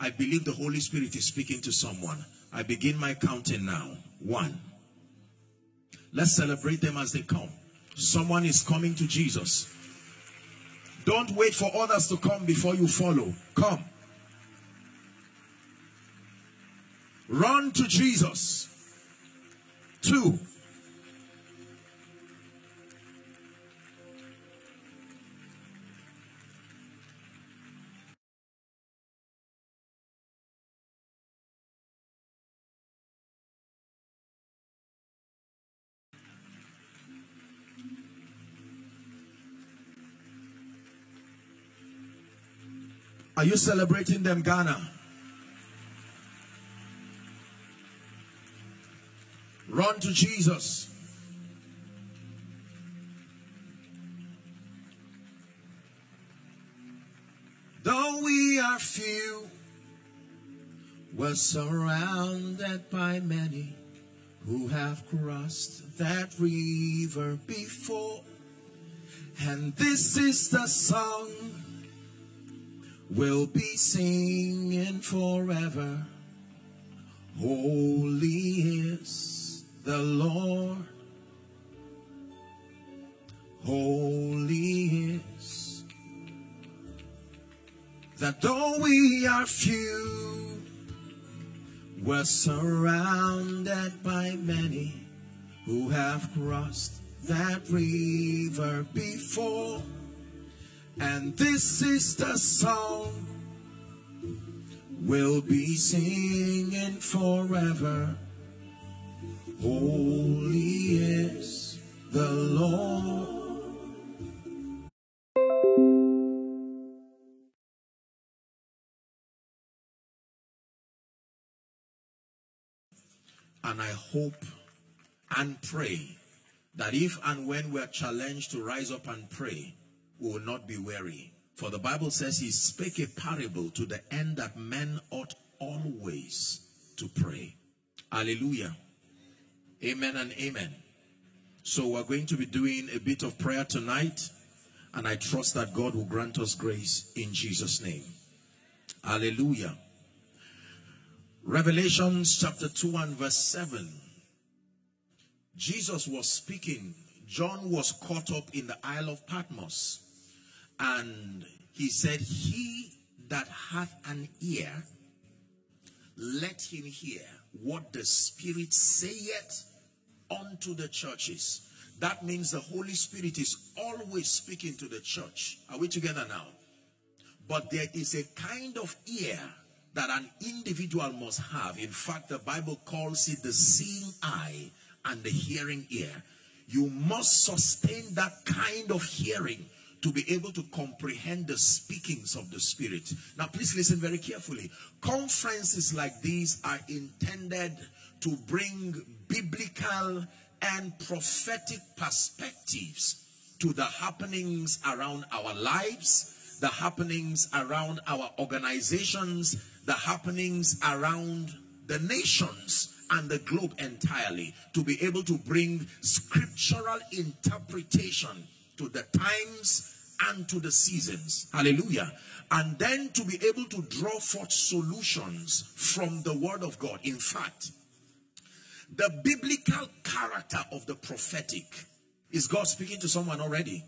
I believe the Holy Spirit is speaking to someone. I begin my counting now. One. Let's celebrate them as they come. Someone is coming to Jesus. Don't wait for others to come before you follow. Come. Run to Jesus. Two. Are you celebrating them, Ghana? Run to Jesus. Though we are few, we're surrounded by many who have crossed that river before. And this is the song will be singing forever. Holy is the Lord. Holy is that though we are few, we're surrounded by many who have crossed that river before. And this is the song we'll be singing forever. Holy is the Lord. And I hope and pray that if and when we're challenged to rise up and pray, we will not be weary. For the Bible says he spake a parable to the end that men ought always to pray. Hallelujah. Amen and amen. So we're going to be doing a bit of prayer tonight. And I trust that God will grant us grace in Jesus' name. Hallelujah. Revelations chapter 2 and verse 7. Jesus was speaking. John was caught up in the Isle of Patmos. And he said, He that hath an ear, let him hear what the Spirit saith unto the churches. That means the Holy Spirit is always speaking to the church. Are we together now? But there is a kind of ear that an individual must have. In fact, the Bible calls it the seeing eye and the hearing ear. You must sustain that kind of hearing to be able to comprehend the speakings of the Spirit. Now, please listen very carefully. Conferences like these are intended to bring biblical and prophetic perspectives to the happenings around our lives, the happenings around our organizations, the happenings around the nations and the globe entirely to be able to bring scriptural interpretation to the times and to the seasons. Hallelujah. And then to be able to draw forth solutions from the word of God. In fact, the biblical character of the prophetic is God speaking to someone already.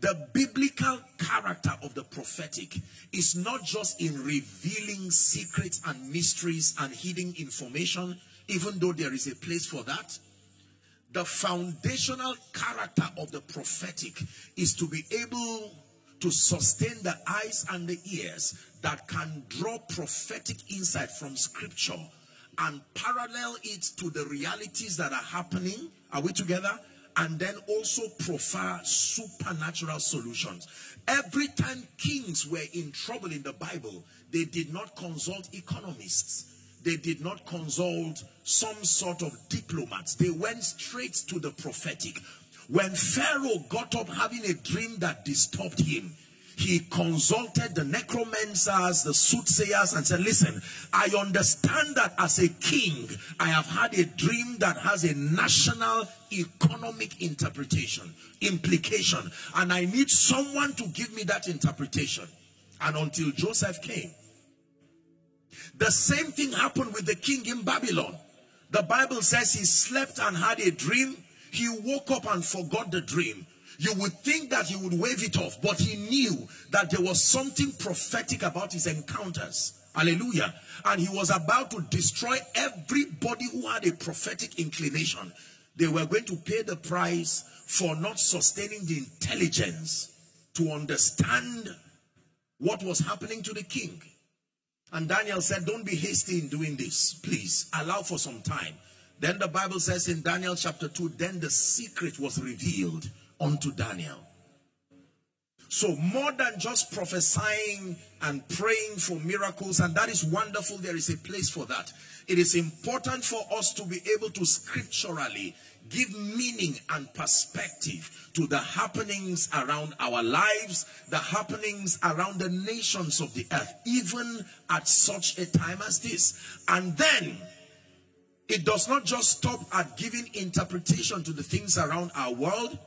The biblical character of the prophetic is not just in revealing secrets and mysteries and hidden information, even though there is a place for that the foundational character of the prophetic is to be able to sustain the eyes and the ears that can draw prophetic insight from scripture and parallel it to the realities that are happening. Are we together? And then also profile supernatural solutions. Every time kings were in trouble in the Bible, they did not consult economists they did not consult some sort of diplomats. They went straight to the prophetic. When Pharaoh got up having a dream that disturbed him, he consulted the necromancers, the soothsayers, and said, Listen, I understand that as a king, I have had a dream that has a national economic interpretation, implication, and I need someone to give me that interpretation. And until Joseph came, The same thing happened with the king in Babylon. The Bible says he slept and had a dream. He woke up and forgot the dream. You would think that he would wave it off, but he knew that there was something prophetic about his encounters. Hallelujah. And he was about to destroy everybody who had a prophetic inclination. They were going to pay the price for not sustaining the intelligence to understand what was happening to the king. And Daniel said, Don't be hasty in doing this. Please allow for some time. Then the Bible says in Daniel chapter 2, then the secret was revealed unto Daniel. So, more than just prophesying and praying for miracles, and that is wonderful, there is a place for that. It is important for us to be able to scripturally give meaning and perspective to the happenings around our lives, the happenings around the nations of the earth, even at such a time as this. And then it does not just stop at giving interpretation to the things around our world.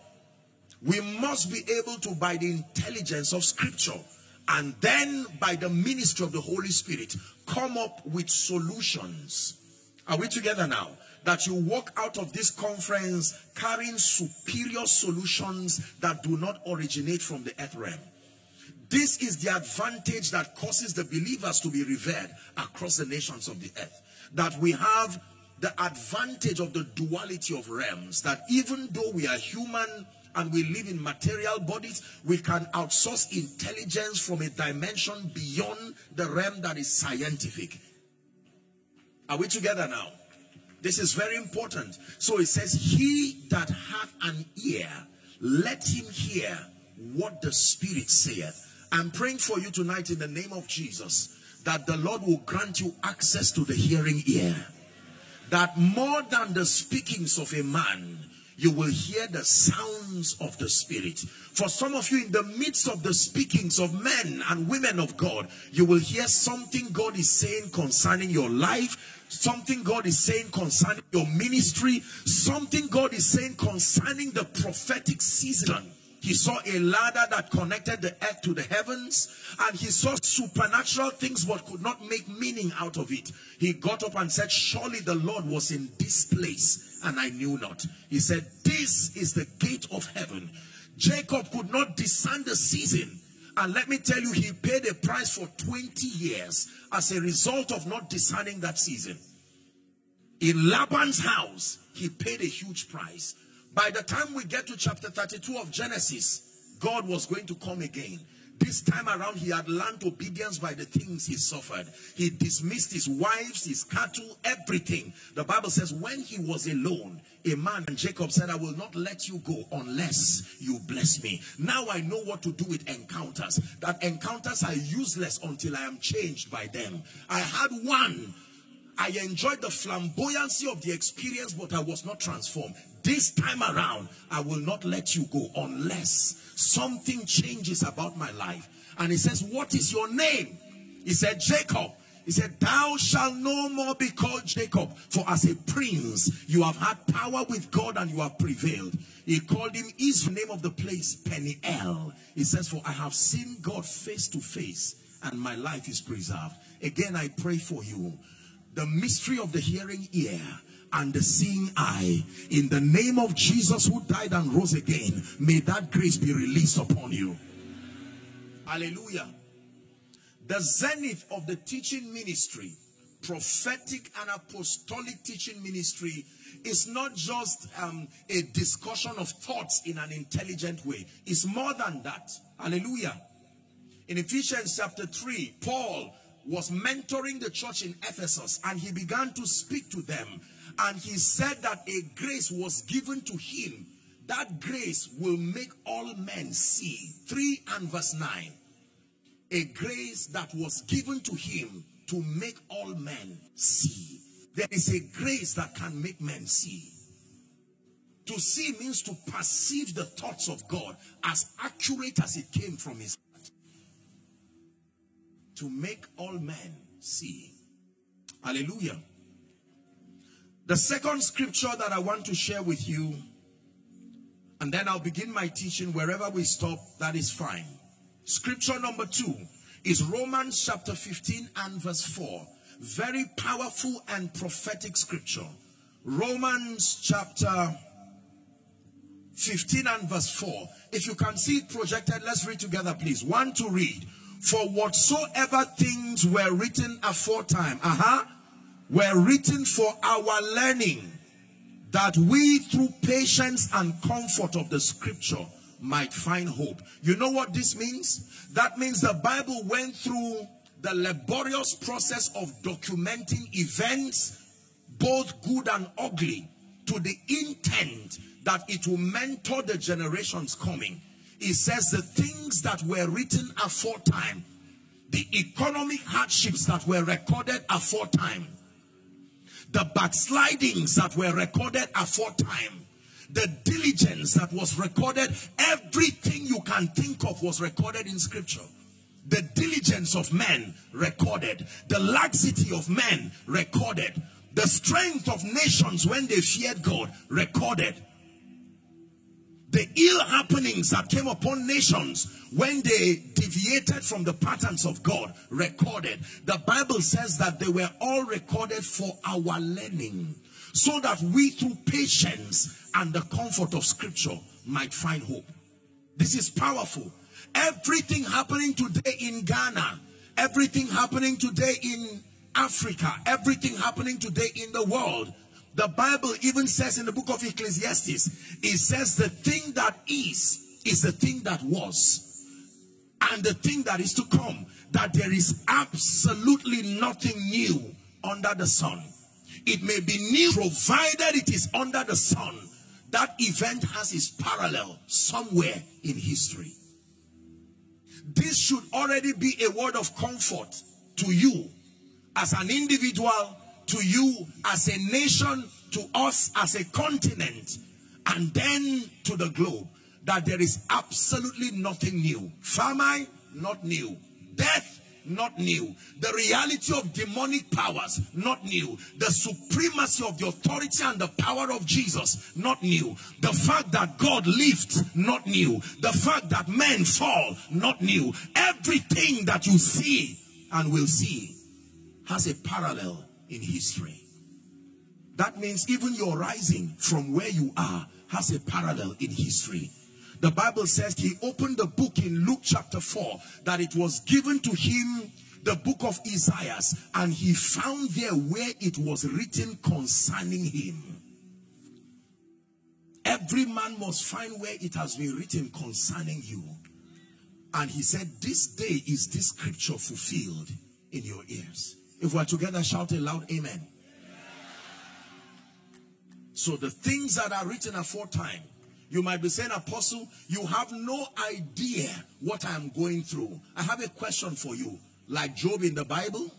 We must be able to, by the intelligence of scripture, and then by the ministry of the Holy Spirit, come up with solutions. Are we together now? That you walk out of this conference carrying superior solutions that do not originate from the earth realm. This is the advantage that causes the believers to be revered across the nations of the earth. That we have the advantage of the duality of realms. That even though we are human and we live in material bodies, we can outsource intelligence from a dimension beyond the realm that is scientific. Are we together now? This is very important. So it says, He that hath an ear, let him hear what the Spirit saith. I'm praying for you tonight in the name of Jesus that the Lord will grant you access to the hearing ear. That more than the speakings of a man, you will hear the sounds of the Spirit. For some of you, in the midst of the speakings of men and women of God, you will hear something God is saying concerning your life, something God is saying concerning your ministry, something God is saying concerning the prophetic season. He saw a ladder that connected the earth to the heavens, and he saw supernatural things but could not make meaning out of it. He got up and said, Surely the Lord was in this place, and I knew not. He said, This is the gate of heaven. Jacob could not discern the season. And let me tell you, he paid a price for 20 years as a result of not discerning that season. In Laban's house, he paid a huge price. By the time we get to chapter 32 of Genesis, God was going to come again. This time around, he had learned obedience by the things he suffered. He dismissed his wives, his cattle, everything. The Bible says when he was alone, a man and Jacob said, I will not let you go unless you bless me. Now I know what to do with encounters. That encounters are useless until I am changed by them. I had one. I enjoyed the flamboyancy of the experience, but I was not transformed. This time around, I will not let you go unless something changes about my life. And he says, What is your name? He said, Jacob. He said, Thou shalt no more be called Jacob, for as a prince you have had power with God and you have prevailed. He called him his name of the place, Peniel. He says, For I have seen God face to face, and my life is preserved. Again, I pray for you. The mystery of the hearing ear and the seeing eye. In the name of Jesus who died and rose again, may that grace be released upon you. Hallelujah. The zenith of the teaching ministry, prophetic and apostolic teaching ministry, is not just um, a discussion of thoughts in an intelligent way. It's more than that. Hallelujah. In Ephesians chapter 3, Paul was mentoring the church in Ephesus and he began to speak to them and he said that a grace was given to him. That grace will make all men see. 3 and verse 9. A grace that was given to him to make all men see. There is a grace that can make men see. To see means to perceive the thoughts of God as accurate as it came from his heart. To make all men see. Hallelujah. The second scripture that I want to share with you, and then I'll begin my teaching wherever we stop, that is fine. Scripture number two is Romans chapter 15 and verse 4. very powerful and prophetic scripture. Romans chapter 15 and verse 4. If you can see it projected, let's read together, please. One to read. For whatsoever things were written aforetime, uh-huh, were written for our learning, that we through patience and comfort of the scripture might find hope. You know what this means? That means the Bible went through the laborious process of documenting events, both good and ugly, to the intent that it will mentor the generations coming. It says the things that were written aforetime, the economic hardships that were recorded aforetime, the backslidings that were recorded aforetime, the diligence that was recorded, everything you can think of was recorded in scripture. The diligence of men recorded, the laxity of men recorded, the strength of nations when they feared God recorded the ill happenings that came upon nations when they deviated from the patterns of God recorded. The Bible says that they were all recorded for our learning so that we through patience and the comfort of scripture might find hope. This is powerful. Everything happening today in Ghana, everything happening today in Africa, everything happening today in the world the Bible even says in the book of Ecclesiastes, it says the thing that is, is the thing that was. And the thing that is to come, that there is absolutely nothing new under the sun. It may be new provided it is under the sun. That event has its parallel somewhere in history. This should already be a word of comfort to you as an individual to you as a nation, to us as a continent, and then to the globe, that there is absolutely nothing new. Famine, not new. Death, not new. The reality of demonic powers, not new. The supremacy of the authority and the power of Jesus, not new. The fact that God lifts, not new. The fact that men fall, not new. Everything that you see and will see has a parallel in history. That means even your rising from where you are has a parallel in history. The Bible says he opened the book in Luke chapter 4 that it was given to him the book of Isaiah and he found there where it was written concerning him. Every man must find where it has been written concerning you. And he said, this day is this scripture fulfilled in your ears. If we're together, shout a loud amen. So the things that are written aforetime, you might be saying, Apostle, you have no idea what I'm going through. I have a question for you. Like Job in the Bible?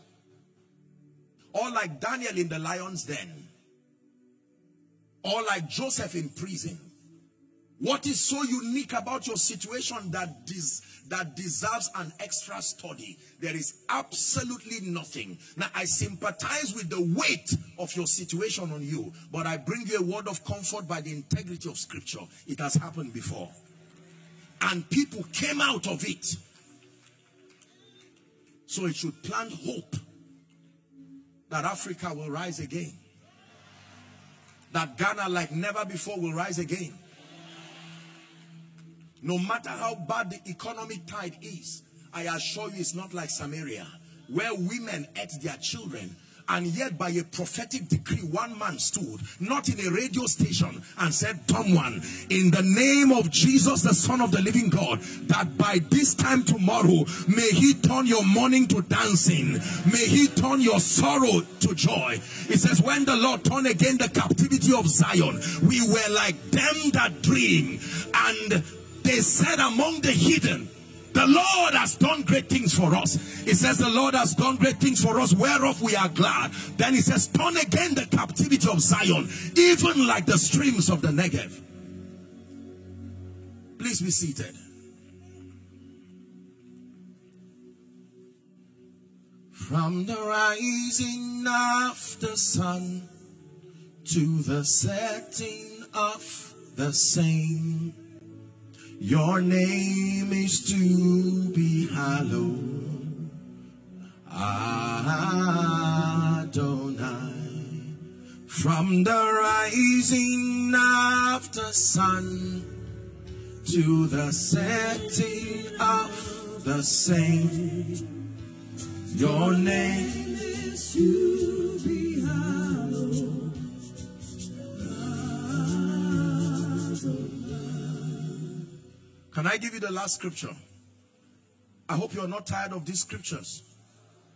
Or like Daniel in the lion's den? Or like Joseph in prison? What is so unique about your situation that, des that deserves an extra study? There is absolutely nothing. Now, I sympathize with the weight of your situation on you, but I bring you a word of comfort by the integrity of scripture. It has happened before. And people came out of it. So it should plant hope that Africa will rise again. That Ghana, like never before, will rise again no matter how bad the economic tide is, I assure you it's not like Samaria, where women ate their children. And yet by a prophetic decree, one man stood, not in a radio station, and said, Someone, in the name of Jesus, the Son of the living God, that by this time tomorrow, may he turn your mourning to dancing. May he turn your sorrow to joy. It says, when the Lord turned again the captivity of Zion, we were like them that dream. And they said among the hidden, the Lord has done great things for us. It says the Lord has done great things for us, whereof we are glad. Then he says, turn again the captivity of Zion, even like the streams of the Negev. Please be seated. From the rising of the sun to the setting of the same your name is to be hallowed. Adonai. From the rising of the sun to the setting of the same, your name is you. Can I give you the last scripture? I hope you're not tired of these scriptures.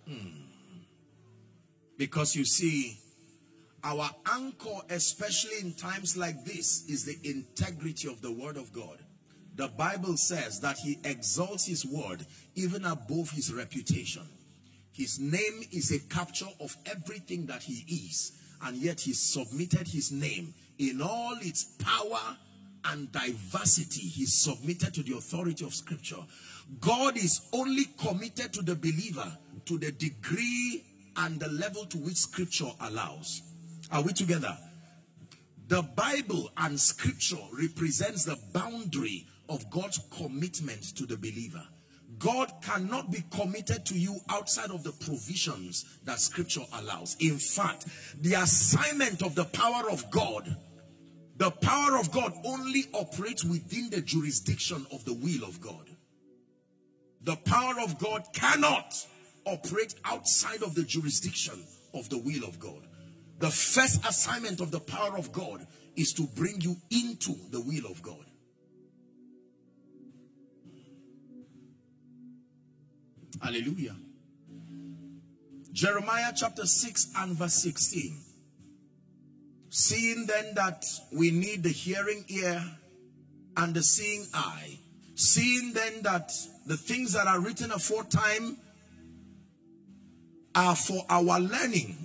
Hmm. Because you see, our anchor, especially in times like this, is the integrity of the word of God. The Bible says that he exalts his word even above his reputation. His name is a capture of everything that he is, and yet he submitted his name in all its power and diversity. He submitted to the authority of scripture. God is only committed to the believer to the degree and the level to which scripture allows. Are we together? The Bible and scripture represents the boundary of God's commitment to the believer. God cannot be committed to you outside of the provisions that scripture allows. In fact, the assignment of the power of God, the power of God only operates within the jurisdiction of the will of God. The power of God cannot operate outside of the jurisdiction of the will of God. The first assignment of the power of God is to bring you into the will of God. Hallelujah. Jeremiah chapter 6 and verse 16. Seeing then that we need the hearing ear and the seeing eye. Seeing then that the things that are written aforetime are for our learning.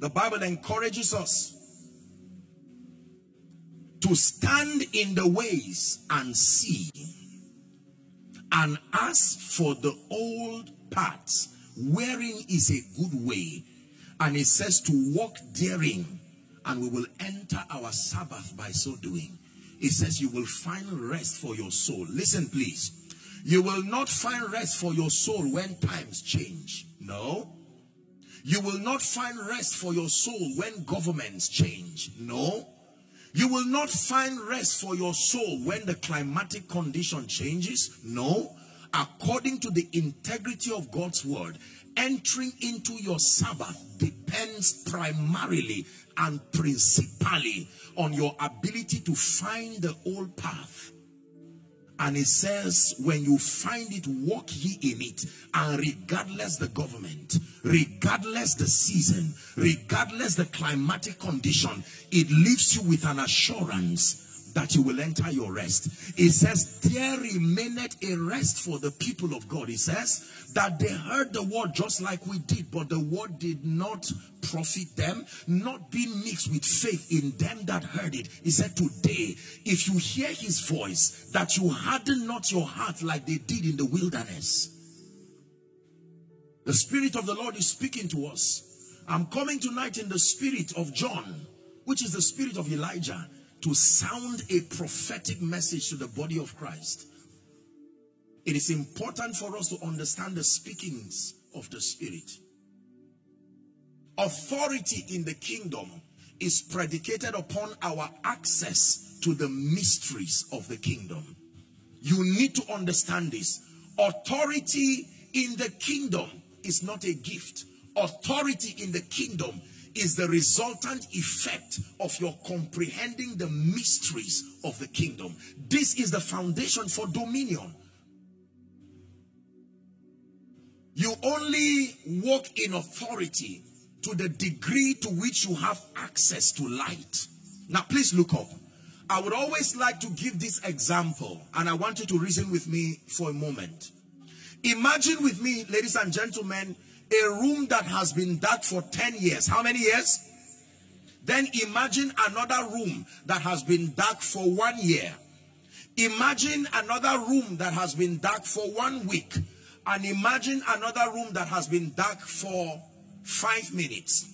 The Bible encourages us to stand in the ways and see and ask for the old paths wherein is a good way. And it says to walk therein and we will enter our Sabbath by so doing. It says you will find rest for your soul. Listen please. You will not find rest for your soul when times change. No. You will not find rest for your soul when governments change. No. You will not find rest for your soul when the climatic condition changes. No. According to the integrity of God's word, entering into your Sabbath depends primarily and principally on your ability to find the old path and it says, when you find it, walk ye in it. And regardless the government, regardless the season, regardless the climatic condition, it leaves you with an assurance that you will enter your rest. It says, there remaineth a rest for the people of God. It says that they heard the word just like we did, but the word did not profit them, not being mixed with faith in them that heard it. He said, today, if you hear his voice, that you harden not your heart like they did in the wilderness. The Spirit of the Lord is speaking to us. I'm coming tonight in the spirit of John, which is the spirit of Elijah to sound a prophetic message to the body of Christ. It is important for us to understand the speakings of the Spirit. Authority in the kingdom is predicated upon our access to the mysteries of the kingdom. You need to understand this. Authority in the kingdom is not a gift. Authority in the kingdom is the resultant effect of your comprehending the mysteries of the kingdom. This is the foundation for dominion. You only walk in authority to the degree to which you have access to light. Now, please look up. I would always like to give this example, and I want you to reason with me for a moment. Imagine with me, ladies and gentlemen, a room that has been dark for 10 years. How many years? Then imagine another room that has been dark for one year. Imagine another room that has been dark for one week. And imagine another room that has been dark for five minutes.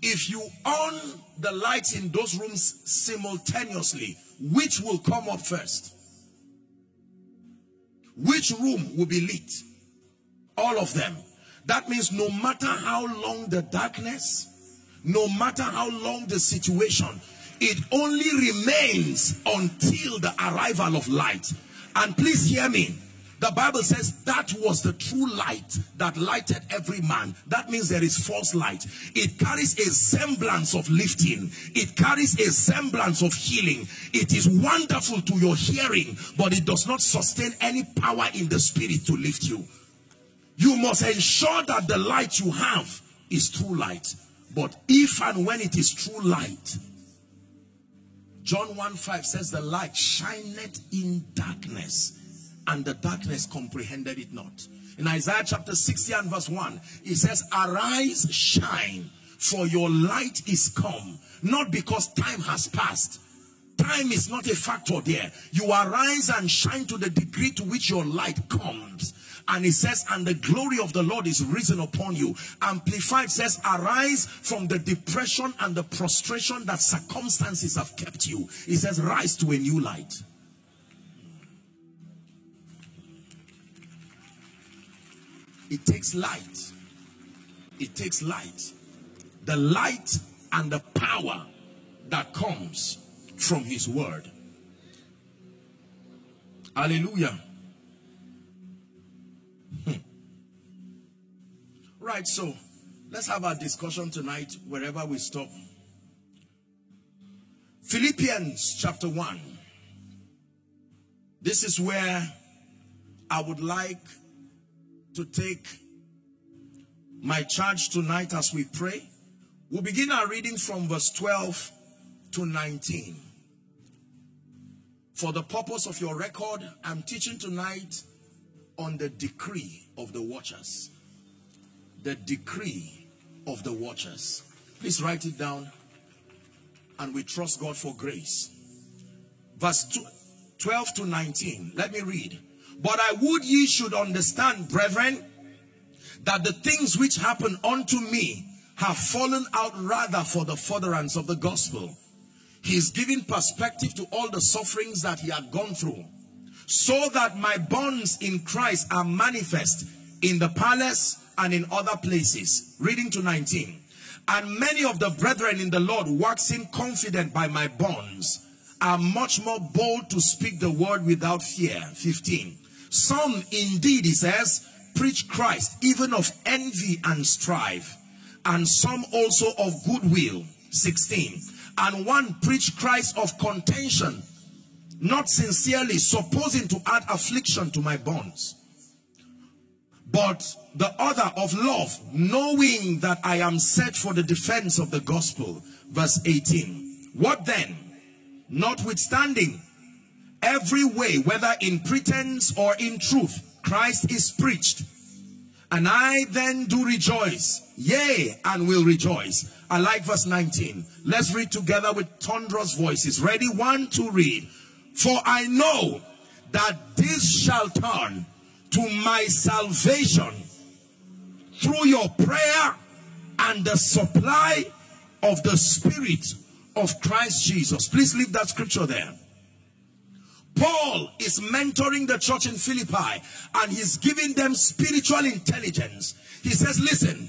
If you on the lights in those rooms simultaneously, which will come up first? Which room will be lit? All of them. That means no matter how long the darkness, no matter how long the situation, it only remains until the arrival of light. And please hear me. The Bible says that was the true light that lighted every man. That means there is false light. It carries a semblance of lifting. It carries a semblance of healing. It is wonderful to your hearing, but it does not sustain any power in the spirit to lift you. You must ensure that the light you have is true light. But if and when it is true light, John 1 5 says, The light shineth in darkness and the darkness comprehended it not. In Isaiah chapter 60 and verse 1, it says, Arise, shine, for your light is come. Not because time has passed. Time is not a factor there. You arise and shine to the degree to which your light comes. And it says, and the glory of the Lord is risen upon you. Amplified says, arise from the depression and the prostration that circumstances have kept you. It says, rise to a new light. It takes light. It takes light. The light and the power that comes from his word. Hallelujah. Right, so let's have our discussion tonight wherever we stop. Philippians chapter 1. This is where I would like to take my charge tonight as we pray. We'll begin our reading from verse 12 to 19. For the purpose of your record, I'm teaching tonight on the decree of the watchers. The decree of the watchers. Please write it down and we trust God for grace. Verse 12 to 19. Let me read. But I would ye should understand, brethren, that the things which happen unto me have fallen out rather for the furtherance of the gospel. He is giving perspective to all the sufferings that he had gone through. So that my bonds in Christ are manifest in the palace and in other places. Reading to 19. And many of the brethren in the Lord waxing confident by my bonds are much more bold to speak the word without fear. 15. Some indeed, he says, preach Christ, even of envy and strife, and some also of goodwill. 16. And one preach Christ of contention, not sincerely, supposing to add affliction to my bonds. But the other of love, knowing that I am set for the defense of the gospel. Verse 18. What then? Notwithstanding, every way, whether in pretense or in truth, Christ is preached. And I then do rejoice, yea, and will rejoice. I like verse 19. Let's read together with thunderous voices. Ready? One, to read. For I know that this shall turn to my salvation through your prayer and the supply of the Spirit of Christ Jesus. Please leave that scripture there. Paul is mentoring the church in Philippi and he's giving them spiritual intelligence. He says, listen,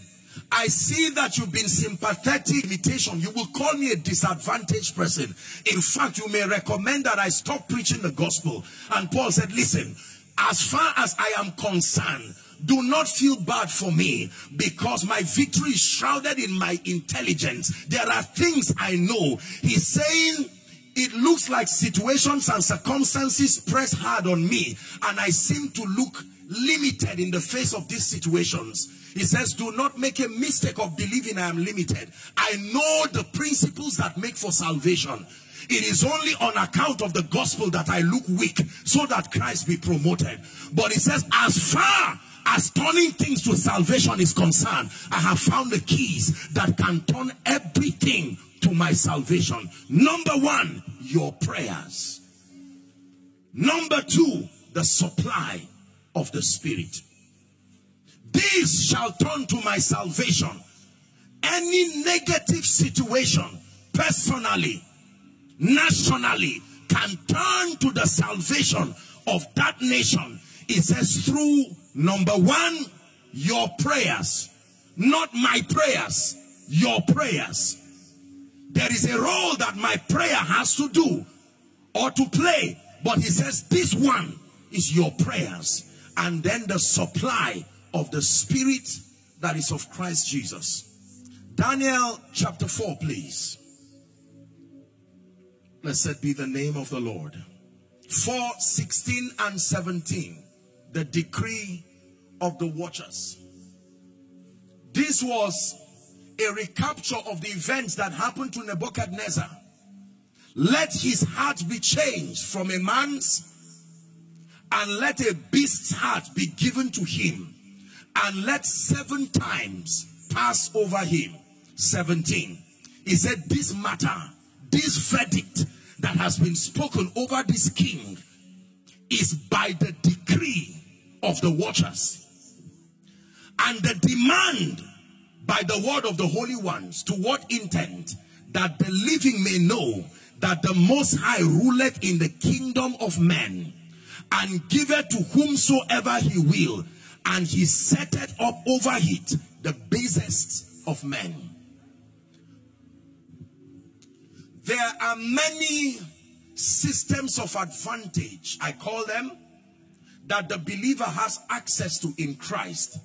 I see that you've been sympathetic imitation. You will call me a disadvantaged person. In fact, you may recommend that I stop preaching the gospel. And Paul said, listen, as far as I am concerned, do not feel bad for me because my victory is shrouded in my intelligence. There are things I know. He's saying it looks like situations and circumstances press hard on me and I seem to look limited in the face of these situations. He says, do not make a mistake of believing I am limited. I know the principles that make for salvation. It is only on account of the gospel that I look weak so that Christ be promoted. But he says, as far as turning things to salvation is concerned, I have found the keys that can turn everything to my salvation. Number one, your prayers. Number two, the supply of the Spirit. This shall turn to my salvation. Any negative situation, personally, nationally, can turn to the salvation of that nation. It says through number one, your prayers, not my prayers your prayers. There is a role that my prayer has to do or to play. But he says this one is your prayers. And then the supply of the spirit that is of Christ Jesus. Daniel chapter 4, please. Blessed be the name of the Lord. 4, 16 and 17. The decree of the watchers. This was a recapture of the events that happened to Nebuchadnezzar. Let his heart be changed from a man's and let a beast's heart be given to him and let seven times pass over him 17 he said this matter this verdict that has been spoken over this king is by the decree of the watchers and the demand by the word of the holy ones to what intent? That the living may know that the most high ruleth in the kingdom of men and giveth to whomsoever he will and he setteth up over it the basest of men. There are many systems of advantage i call them that the believer has access to in christ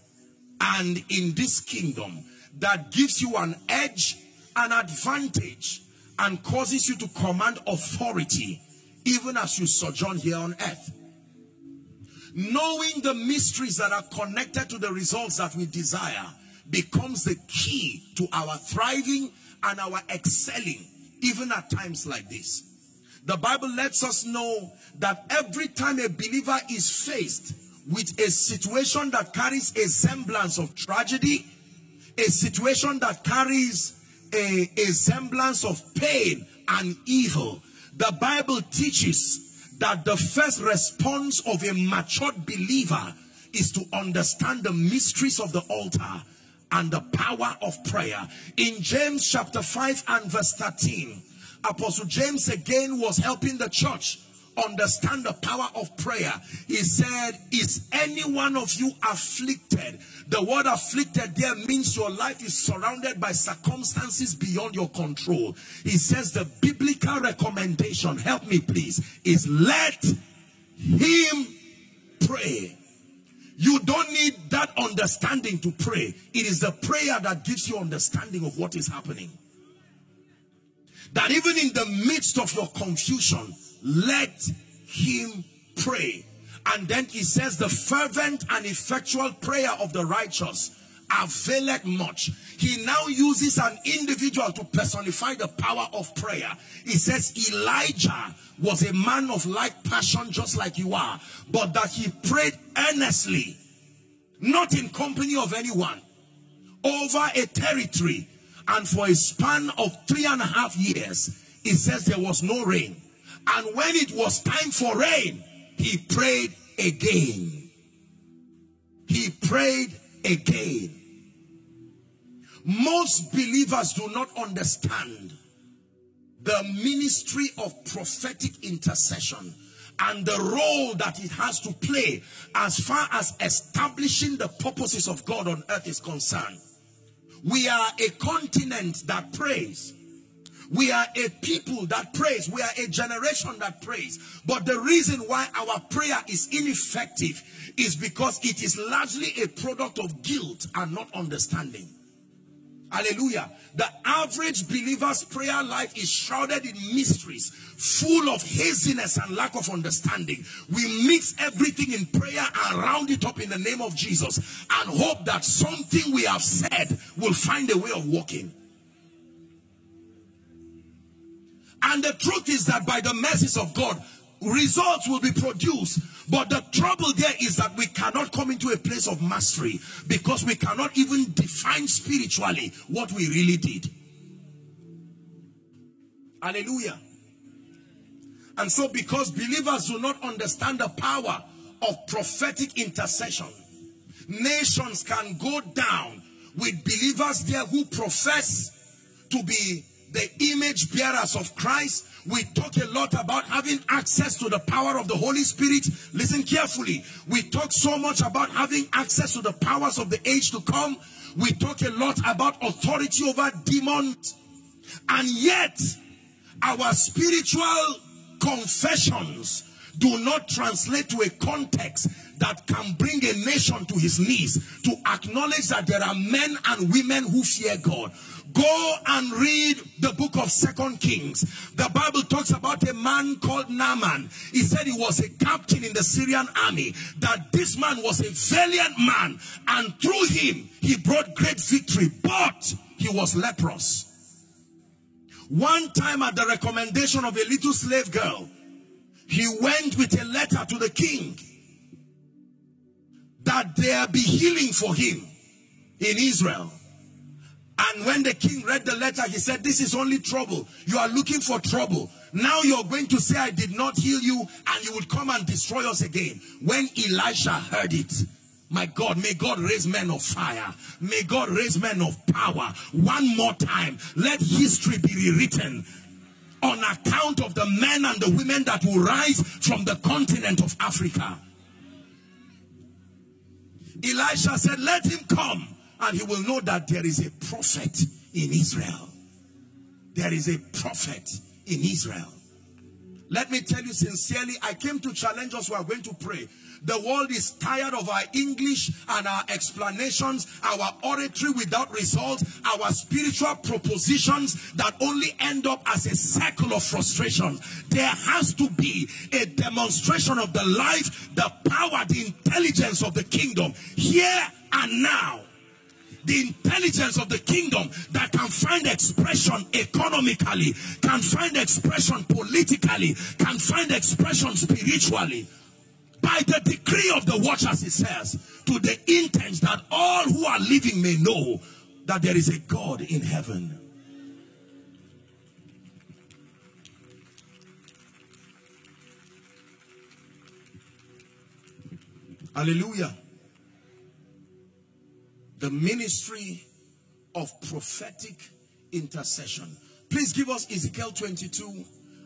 and in this kingdom that gives you an edge an advantage and causes you to command authority even as you sojourn here on earth. Knowing the mysteries that are connected to the results that we desire becomes the key to our thriving and our excelling even at times like this. The bible lets us know that every time a believer is faced with a situation that carries a semblance of tragedy, a situation that carries a, a semblance of pain and evil, the Bible teaches that the first response of a matured believer is to understand the mysteries of the altar and the power of prayer. In James chapter 5 and verse 13, Apostle James again was helping the church understand the power of prayer. He said, Is any one of you afflicted? The word afflicted there means your life is surrounded by circumstances beyond your control. He says, The biblical recommendation, help me please, is let him pray. You don't need that understanding to pray. It is the prayer that gives you understanding of what is happening. That even in the midst of your confusion, let him pray. And then he says, the fervent and effectual prayer of the righteous availeth much. He now uses an individual to personify the power of prayer. He says, Elijah was a man of like passion, just like you are, but that he prayed earnestly, not in company of anyone, over a territory. And for a span of three and a half years, he says there was no rain. And when it was time for rain, he prayed again. He prayed again. Most believers do not understand the ministry of prophetic intercession and the role that it has to play as far as establishing the purposes of God on earth is concerned. We are a continent that prays. We are a people that prays. We are a generation that prays. But the reason why our prayer is ineffective is because it is largely a product of guilt and not understanding. Hallelujah. The average believer's prayer life is shrouded in mysteries, full of haziness and lack of understanding. We mix everything in prayer and round it up in the name of Jesus and hope that something we have said will find a way of working. And the truth is that by the mercies of God, results will be produced. But the trouble there is that we cannot come into a place of mastery because we cannot even define spiritually what we really did. Hallelujah. And so, because believers do not understand the power of prophetic intercession, nations can go down with believers there who profess to be the image bearers of Christ. We talk a lot about having access to the power of the Holy Spirit. Listen carefully. We talk so much about having access to the powers of the age to come. We talk a lot about authority over demons. And yet, our spiritual confessions do not translate to a context that can bring a nation to his knees to acknowledge that there are men and women who fear God. Go and read the book of Second Kings. The Bible talks about a man called Naaman. He said he was a captain in the Syrian army. That this man was a valiant man. And through him, he brought great victory. But he was leprous. One time at the recommendation of a little slave girl, he went with a letter to the king that there be healing for him in Israel. And when the king read the letter, he said, This is only trouble. You are looking for trouble. Now you're going to say, I did not heal you, and you would come and destroy us again. When Elisha heard it, my God, may God raise men of fire. May God raise men of power. One more time, let history be rewritten on account of the men and the women that will rise from the continent of Africa. Elisha said, Let him come and he will know that there is a prophet in Israel. There is a prophet in Israel. Let me tell you sincerely, I came to challenge us. We are going to pray. The world is tired of our English and our explanations, our oratory without results, our spiritual propositions that only end up as a cycle of frustration. There has to be a demonstration of the life, the power, the intelligence of the kingdom here and now the intelligence of the kingdom that can find expression economically, can find expression politically, can find expression spiritually. By the decree of the watchers, it says, to the intent that all who are living may know that there is a God in heaven. Hallelujah the ministry of prophetic intercession. Please give us Ezekiel 22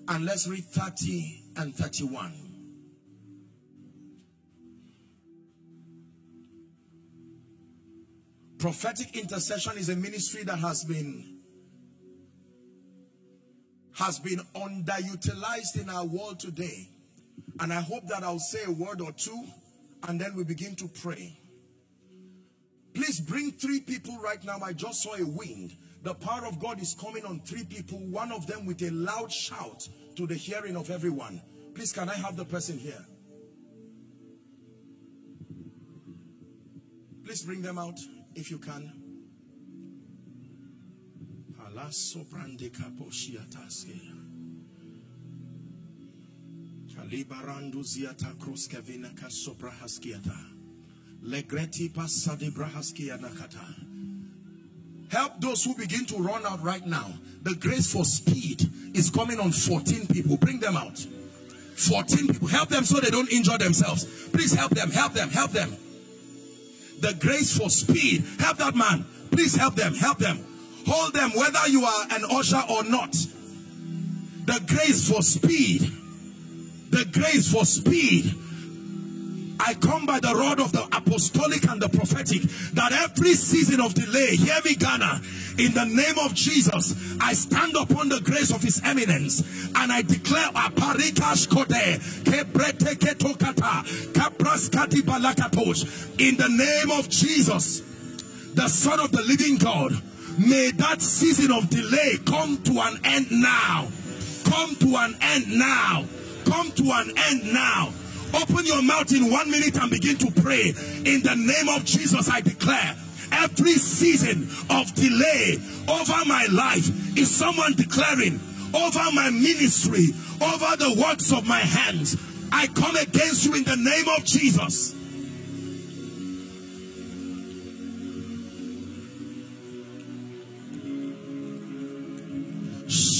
and let's read 30 and 31. Prophetic intercession is a ministry that has been has been underutilized in our world today. And I hope that I'll say a word or two and then we begin to pray. Please bring three people right now. I just saw a wind. The power of God is coming on three people, one of them with a loud shout to the hearing of everyone. Please, can I have the person here? Please bring them out if you can. Kalibarandu ziata haskiata. Help those who begin to run out right now. The grace for speed is coming on 14 people. Bring them out. 14 people. Help them so they don't injure themselves. Please help them. Help them. Help them. The grace for speed. Help that man. Please help them. Help them. Hold them whether you are an usher or not. The grace for speed. The grace for speed I come by the rod of the apostolic and the prophetic that every season of delay, hear me, Ghana, in the name of Jesus, I stand upon the grace of his eminence and I declare in the name of Jesus, the Son of the living God. May that season of delay come to an end now. Come to an end now. Come to an end now Open your mouth in one minute and begin to pray. In the name of Jesus, I declare every season of delay over my life is someone declaring over my ministry, over the works of my hands. I come against you in the name of Jesus.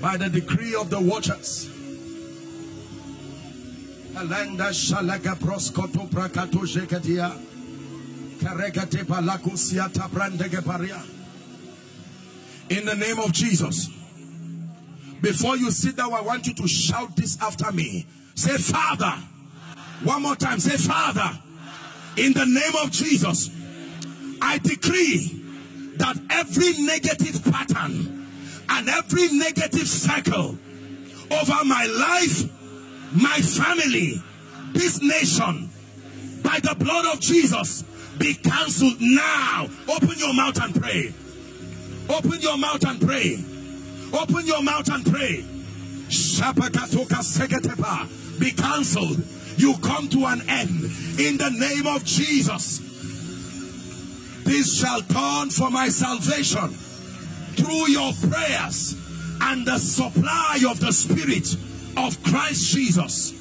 By the decree of the watchers. Alanda shalaga proskoto prakato jekatia. Balakusia tabrandege paria. In the name of Jesus. Before you sit down, I want you to shout this after me. Say, Father. One more time. Say, Father. In the name of Jesus, I decree that every negative pattern and every negative cycle over my life, my family, this nation, by the blood of Jesus, be cancelled now. Open your mouth and pray. Open your mouth and pray. Open your mouth and pray. Be cancelled. You come to an end in the name of Jesus. This shall turn for my salvation through your prayers and the supply of the Spirit of Christ Jesus.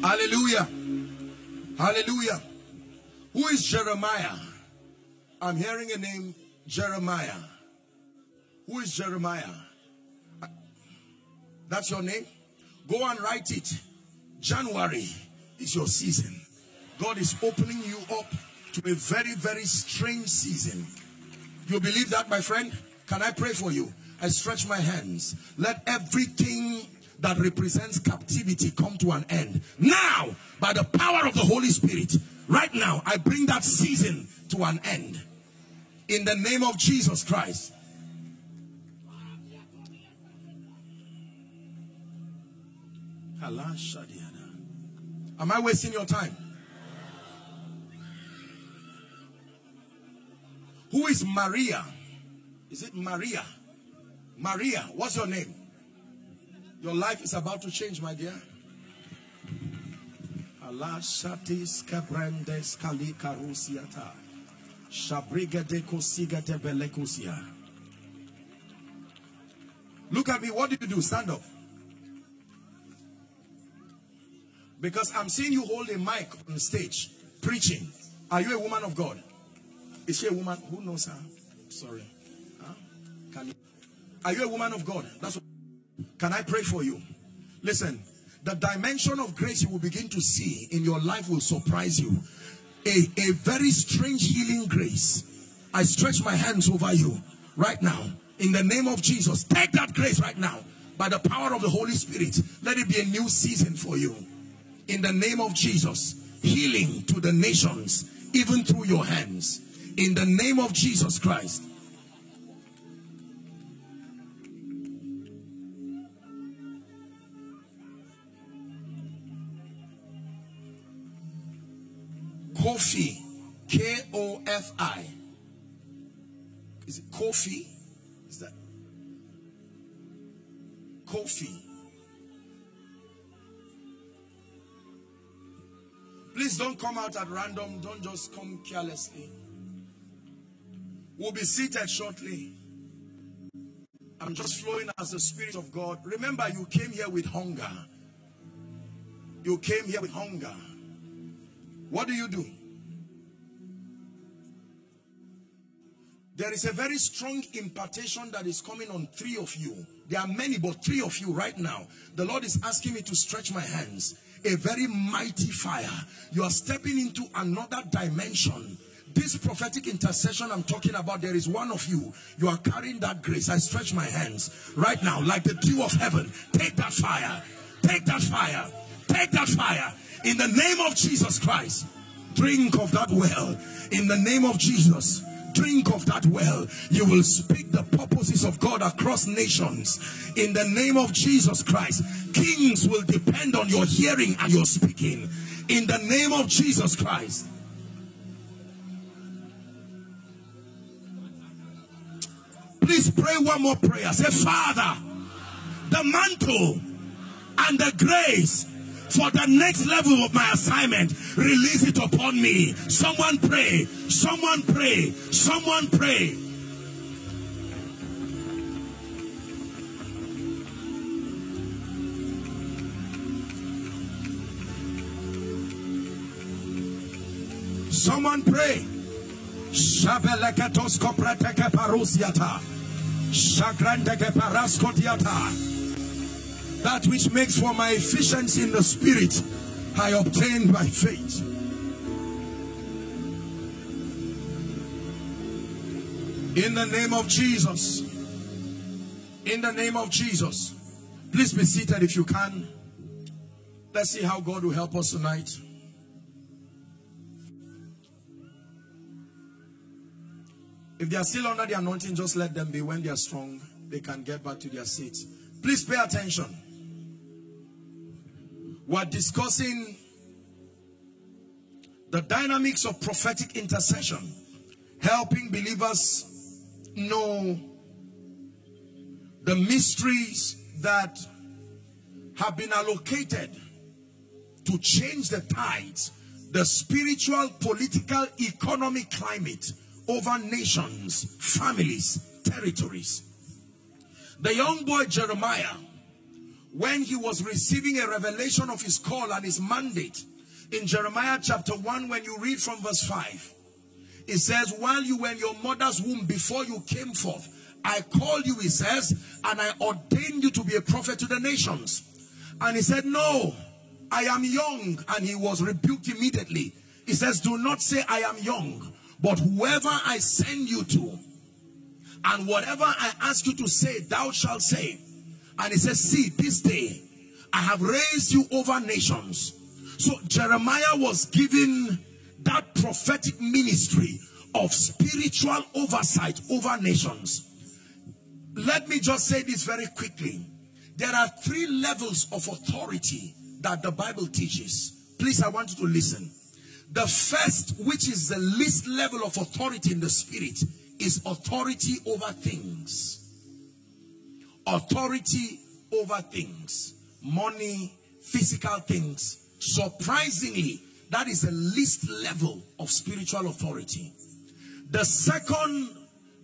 Hallelujah. Hallelujah. Who is Jeremiah? I'm hearing a name, Jeremiah. Who is Jeremiah? That's your name? Go and write it. January is your season. God is opening you up to a very, very strange season. You believe that, my friend? Can I pray for you? I stretch my hands. Let everything that represents captivity come to an end. Now, by the power of the Holy Spirit, right now, I bring that season to an end. In the name of Jesus Christ. Am I wasting your time? Who is Maria? Is it Maria? Maria, what's your name? Your life is about to change, my dear. Allah shatis kabrandes kali karusiata. Shabriga de de. Look at me. What did you do? Stand up. Because I'm seeing you hold a mic on stage preaching. Are you a woman of God? Is she a woman? Who knows her? Sorry. Huh? Can you? Are you a woman of God? That's what, Can I pray for you? Listen, the dimension of grace you will begin to see in your life will surprise you. A, a very strange healing grace. I stretch my hands over you right now. In the name of Jesus, take that grace right now. By the power of the Holy Spirit, let it be a new season for you in the name of Jesus. Healing to the nations, even through your hands. In the name of Jesus Christ. Kofi. K-O-F-I. Is it Kofi? Is that? Kofi. Please don't come out at random. Don't just come carelessly. We'll be seated shortly. I'm just flowing as the Spirit of God. Remember, you came here with hunger. You came here with hunger. What do you do? There is a very strong impartation that is coming on three of you. There are many, but three of you right now. The Lord is asking me to stretch my hands a very mighty fire. You are stepping into another dimension. This prophetic intercession I'm talking about, there is one of you. You are carrying that grace. I stretch my hands right now, like the dew of heaven. Take that fire. Take that fire. Take that fire. In the name of Jesus Christ. Drink of that well. In the name of Jesus drink of that well, you will speak the purposes of God across nations. In the name of Jesus Christ, kings will depend on your hearing and your speaking. In the name of Jesus Christ. Please pray one more prayer. Say, Father, the mantle and the grace for the next level of my assignment, release it upon me. Someone pray. Someone pray. Someone pray. Someone pray. Shabelekatos. That which makes for my efficiency in the spirit, I obtain by faith. In the name of Jesus. In the name of Jesus. Please be seated if you can. Let's see how God will help us tonight. If they are still under the anointing, just let them be. When they are strong, they can get back to their seats. Please pay attention. We're discussing the dynamics of prophetic intercession, helping believers know the mysteries that have been allocated to change the tides, the spiritual, political, economic climate over nations, families, territories. The young boy Jeremiah, when he was receiving a revelation of his call and his mandate, in Jeremiah chapter 1, when you read from verse 5, it says, While you were in your mother's womb, before you came forth, I called you, he says, and I ordained you to be a prophet to the nations. And he said, No, I am young. And he was rebuked immediately. He says, Do not say I am young, but whoever I send you to, and whatever I ask you to say, thou shalt say. And he says, See, this day I have raised you over nations. So Jeremiah was given that prophetic ministry of spiritual oversight over nations. Let me just say this very quickly. There are three levels of authority that the Bible teaches. Please, I want you to listen. The first, which is the least level of authority in the spirit, is authority over things. Authority over things. Money, physical things. Surprisingly, that is the least level of spiritual authority. The second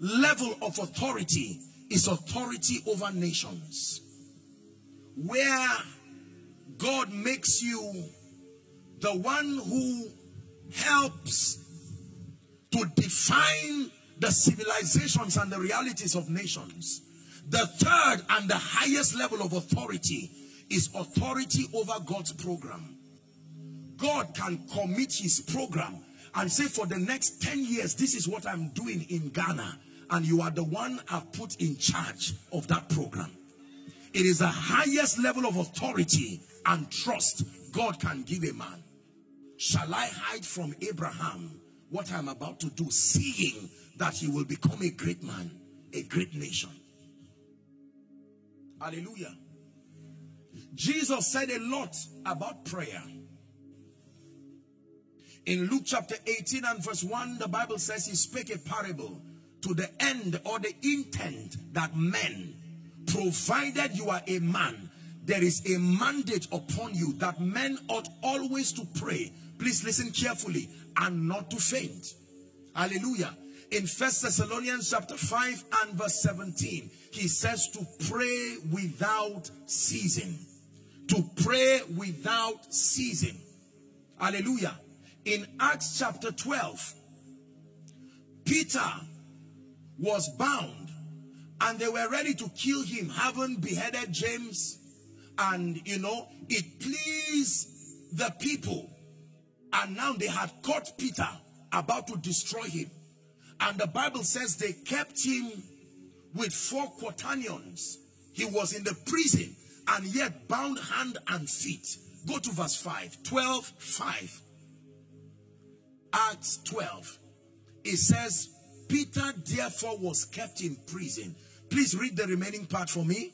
level of authority is authority over nations. Where God makes you the one who helps to define the civilizations and the realities of nations. The third and the highest level of authority is authority over God's program. God can commit his program and say for the next 10 years, this is what I'm doing in Ghana. And you are the one I've put in charge of that program. It is the highest level of authority and trust God can give a man. Shall I hide from Abraham what I'm about to do, seeing that he will become a great man, a great nation? Hallelujah. Jesus said a lot about prayer. In Luke chapter 18 and verse 1, the Bible says he spake a parable to the end or the intent that men, provided you are a man, there is a mandate upon you that men ought always to pray. Please listen carefully and not to faint. Hallelujah. In First Thessalonians chapter 5 and verse 17, he says to pray without ceasing. To pray without ceasing. Hallelujah. In Acts chapter 12, Peter was bound and they were ready to kill him, having beheaded James. And, you know, it pleased the people. And now they had caught Peter about to destroy him. And the Bible says they kept him with four quaternions. He was in the prison and yet bound hand and feet. Go to verse 5. 12, 5. Acts 12. It says, Peter therefore was kept in prison. Please read the remaining part for me.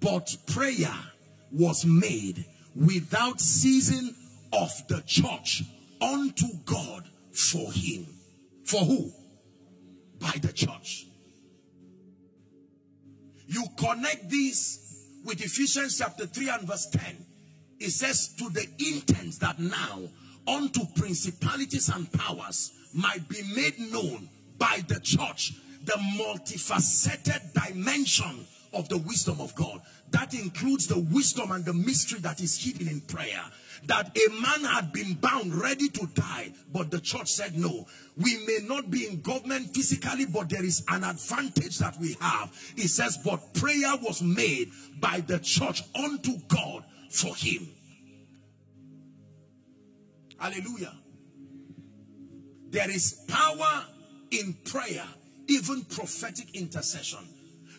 But prayer was made without ceasing of the church unto God for him. For who? By the church. You connect this with Ephesians chapter 3 and verse 10. It says, To the intent that now unto principalities and powers might be made known by the church the multifaceted dimension of the wisdom of God. That includes the wisdom and the mystery that is hidden in prayer. That a man had been bound, ready to die, but the church said no. We may not be in government physically, but there is an advantage that we have. It says, but prayer was made by the church unto God for him. Hallelujah. There is power in prayer, even prophetic intercession.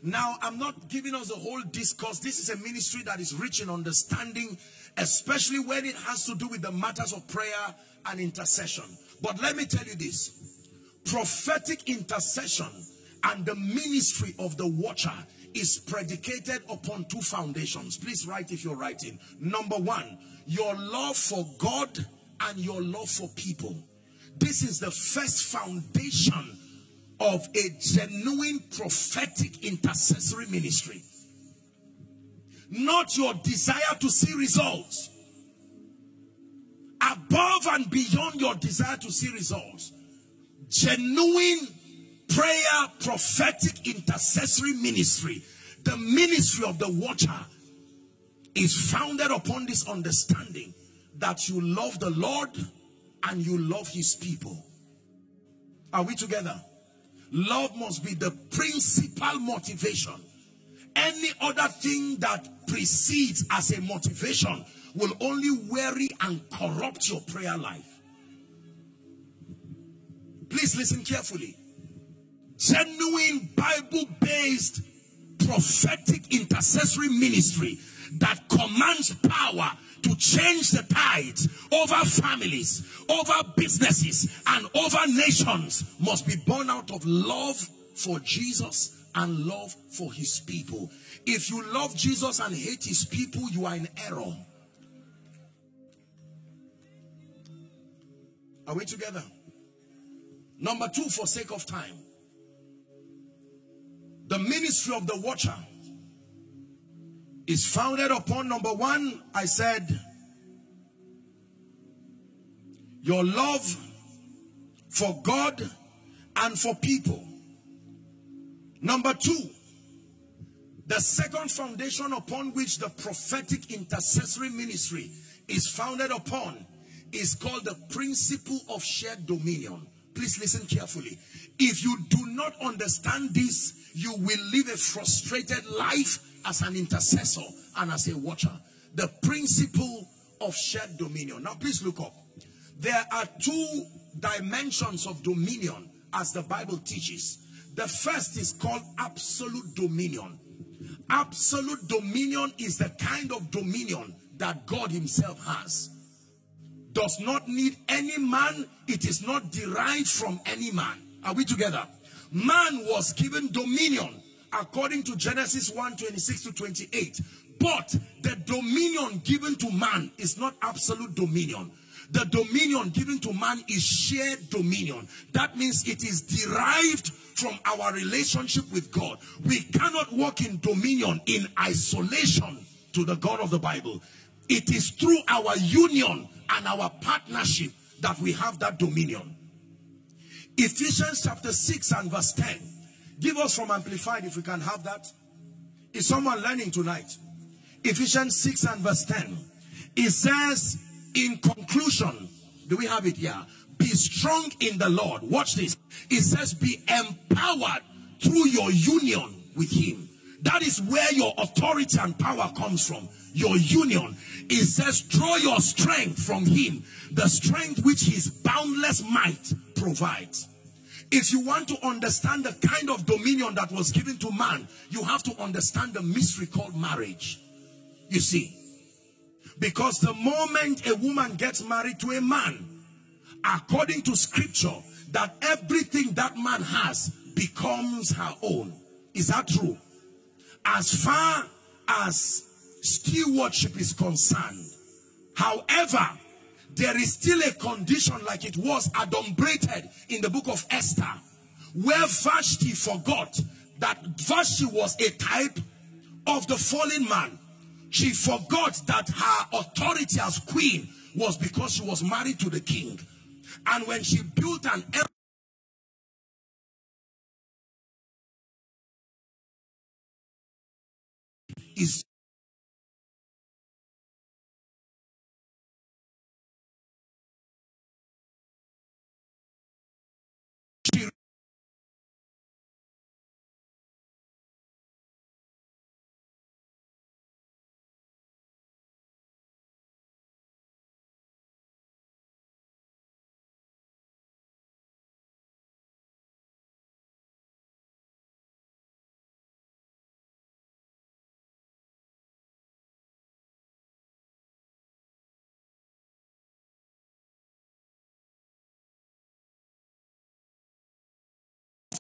Now, I'm not giving us a whole discourse. This is a ministry that is rich in understanding, especially when it has to do with the matters of prayer and intercession. But let me tell you this prophetic intercession and the ministry of the watcher is predicated upon two foundations. Please write if you're writing. Number one, your love for God and your love for people. This is the first foundation of a genuine prophetic intercessory ministry. Not your desire to see results. Above and beyond your desire to see results. Genuine prayer, prophetic intercessory ministry. The ministry of the watcher is founded upon this understanding that you love the Lord and you love his people. Are we together? Love must be the principal motivation. Any other thing that precedes as a motivation will only weary and corrupt your prayer life. Please listen carefully. Genuine Bible-based prophetic intercessory ministry that commands power to change the tides over families, over businesses, and over nations must be born out of love for Jesus and love for his people. If you love Jesus and hate his people, you are in error. Are we together? Number two, for sake of time, the ministry of the watcher is founded upon number one, I said, your love for God and for people. Number two, the second foundation upon which the prophetic intercessory ministry is founded upon is called the principle of shared dominion. Please listen carefully. If you do not understand this, you will live a frustrated life as an intercessor and as a watcher. The principle of shared dominion. Now, please look up. There are two dimensions of dominion as the Bible teaches. The first is called absolute dominion. Absolute dominion is the kind of dominion that God himself has. Does not need any man. It is not derived from any man. Are we together? Man was given dominion according to Genesis 1 26 to 28. But the dominion given to man is not absolute dominion. The dominion given to man is shared dominion. That means it is derived from our relationship with God. We cannot walk in dominion in isolation to the God of the Bible. It is through our union and our partnership that we have that dominion. Ephesians chapter 6 and verse 10 Give us from Amplified if we can have that. Is someone learning tonight? Ephesians 6 and verse 10. It says, in conclusion, do we have it here? Be strong in the Lord. Watch this. It says, be empowered through your union with Him. That is where your authority and power comes from. Your union. It says, draw your strength from Him. The strength which His boundless might provides. If you want to understand the kind of dominion that was given to man, you have to understand the mystery called marriage. You see, because the moment a woman gets married to a man, according to scripture, that everything that man has becomes her own. Is that true? As far as stewardship is concerned. However, there is still a condition like it was adumbrated in the book of Esther, where Vashti forgot that Vashti was a type of the fallen man. She forgot that her authority as queen was because she was married to the king. And when she built an is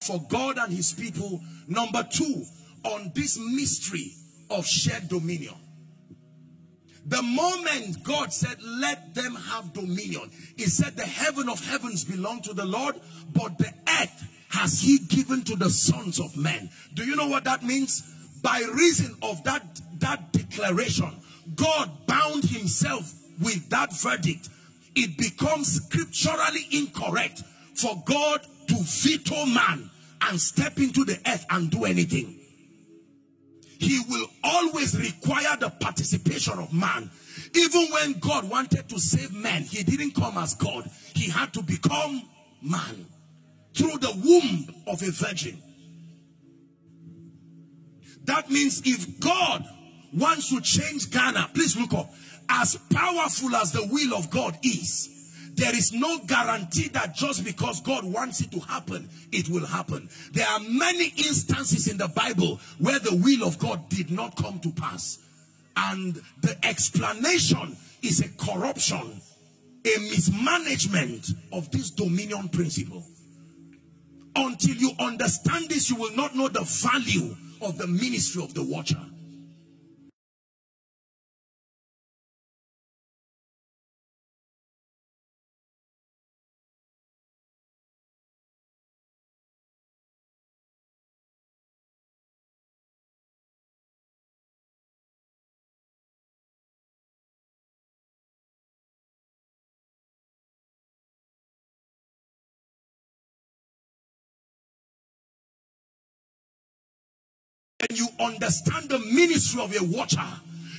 for God and his people. Number two, on this mystery of shared dominion. The moment God said, let them have dominion, he said the heaven of heavens belong to the Lord, but the earth has he given to the sons of men. Do you know what that means? By reason of that, that declaration, God bound himself with that verdict. It becomes scripturally incorrect for God to veto man and step into the earth and do anything he will always require the participation of man. Even when God wanted to save man, he didn't come as God. He had to become man through the womb of a virgin. That means if God wants to change Ghana, please look up. As powerful as the will of God is, there is no guarantee that just because God wants it to happen, it will happen. There are many instances in the Bible where the will of God did not come to pass. And the explanation is a corruption, a mismanagement of this dominion principle. Until you understand this, you will not know the value of the ministry of the watcher. You understand the ministry of a watcher,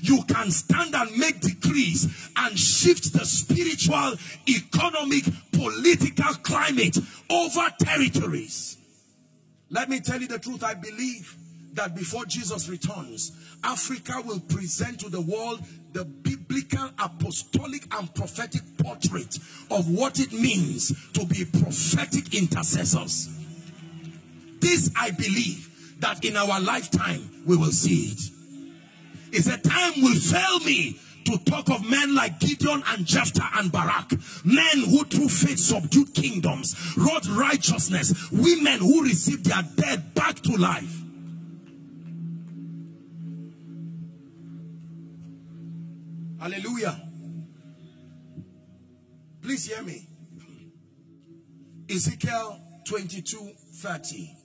you can stand and make decrees and shift the spiritual, economic, political climate over territories. Let me tell you the truth. I believe that before Jesus returns, Africa will present to the world the biblical, apostolic, and prophetic portrait of what it means to be prophetic intercessors. This I believe that in our lifetime we will see it. It's a time will fail me to talk of men like Gideon and Jephthah and Barak, men who through faith subdued kingdoms, wrought righteousness, women who received their dead back to life. Hallelujah. Please hear me. Ezekiel 22 30.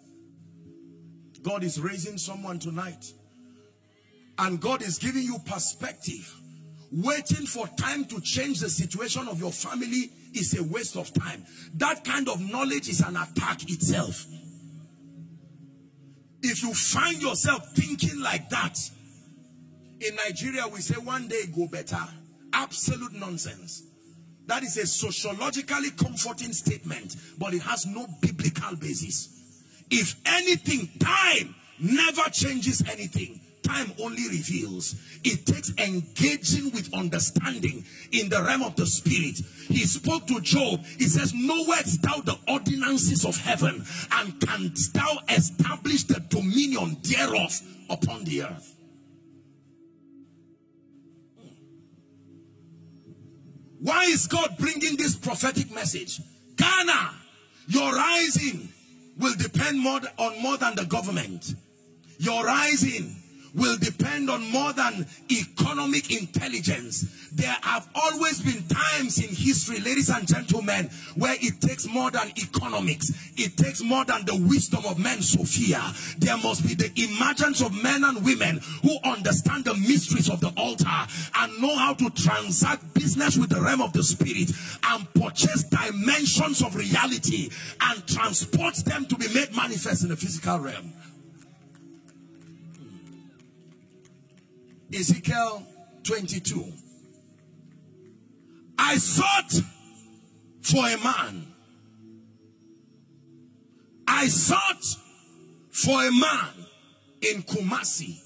God is raising someone tonight. And God is giving you perspective. Waiting for time to change the situation of your family is a waste of time. That kind of knowledge is an attack itself. If you find yourself thinking like that, in Nigeria we say one day go better. Absolute nonsense. That is a sociologically comforting statement, but it has no biblical basis. If anything, time never changes anything. Time only reveals. It takes engaging with understanding in the realm of the spirit. He spoke to Job. He says, Knowest thou the ordinances of heaven, and canst thou establish the dominion thereof upon the earth? Hmm. Why is God bringing this prophetic message? Ghana, your rising will depend more on more than the government. Your rising will depend on more than economic intelligence. There have always been times in history, ladies and gentlemen, where it takes more than economics. It takes more than the wisdom of men, Sophia. There must be the emergence of men and women who understand the mysteries of the altar and know how to transact business with the realm of the spirit and purchase dimensions of reality and transport them to be made manifest in the physical realm. Ezekiel 22. I sought for a man. I sought for a man in Kumasi.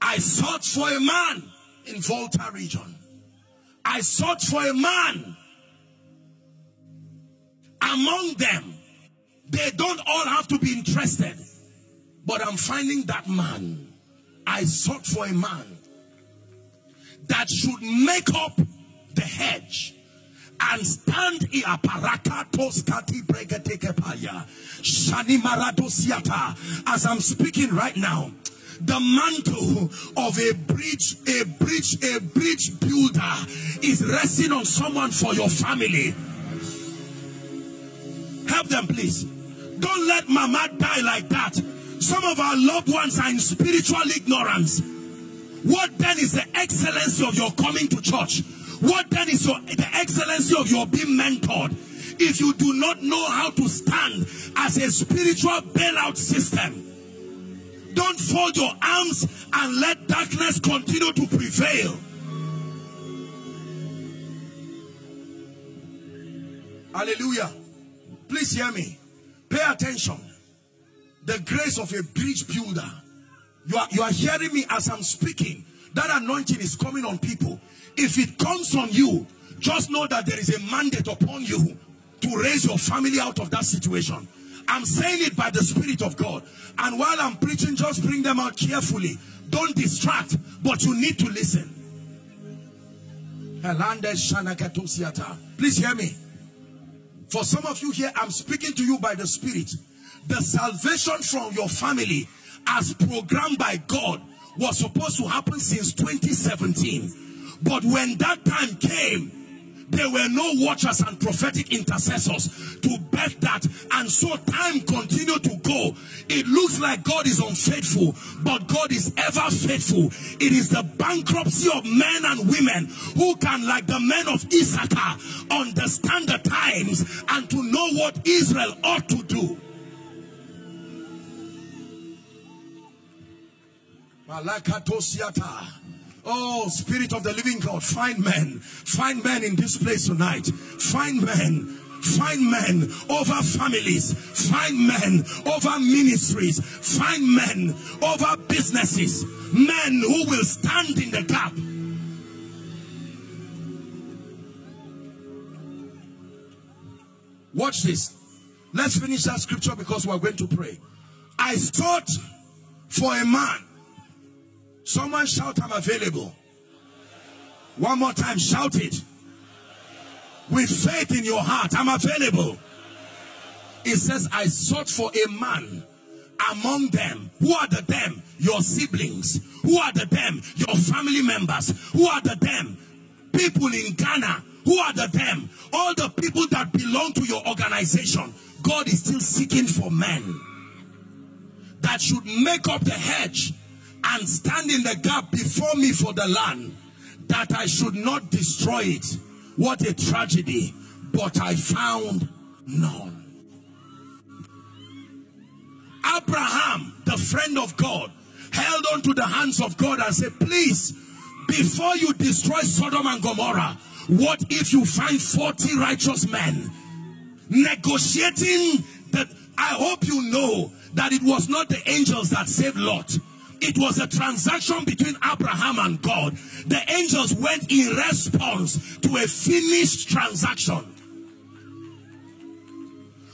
I sought for a man in Volta region. I sought for a man among them. They don't all have to be interested, but I'm finding that man I sought for a man that should make up the hedge, and stand in aparakatos kati bregetekepaya shani maradosiata. As i'm speaking right now the mantle of a bridge a bridge a bridge builder is resting on someone for your family. Help them please. Don't let mama die like that some of our loved ones are in spiritual ignorance what then is the excellency of your coming to church what then is your, the excellency of your being mentored? If you do not know how to stand as a spiritual bailout system, don't fold your arms and let darkness continue to prevail. Hallelujah. Please hear me. Pay attention. The grace of a bridge builder. You are, you are hearing me as I'm speaking. That anointing is coming on people. If it comes on you, just know that there is a mandate upon you to raise your family out of that situation. I'm saying it by the Spirit of God. And while I'm preaching, just bring them out carefully. Don't distract, but you need to listen. Please hear me. For some of you here, I'm speaking to you by the Spirit. The salvation from your family, as programmed by God, was supposed to happen since 2017. But when that time came, there were no watchers and prophetic intercessors to bet that. And so time continued to go. It looks like god is unfaithful but god is ever faithful. It is the bankruptcy of men and women who can like the men of issachar understand the times and to know what israel ought to do Oh, Spirit of the living God, find men. Find men in this place tonight. Find men. Find men over families. Find men over ministries. Find men over businesses. Men who will stand in the gap. Watch this. Let's finish that scripture because we're going to pray. I sought for a man Someone shout, I'm available. One more time, shout it. With faith in your heart, I'm available. It says, I sought for a man among them. Who are the them? Your siblings. Who are the them? Your family members. Who are the them? People in Ghana. Who are the them? All the people that belong to your organization. God is still seeking for men that should make up the hedge and stand in the gap before me for the land that I should not destroy it. What a tragedy. But I found none. Abraham, the friend of God, held on to the hands of God and said, please, before you destroy Sodom and Gomorrah, what if you find 40 righteous men negotiating that? I hope you know that it was not the angels that saved Lot. It was a transaction between Abraham and God. The angels went in response to a finished transaction.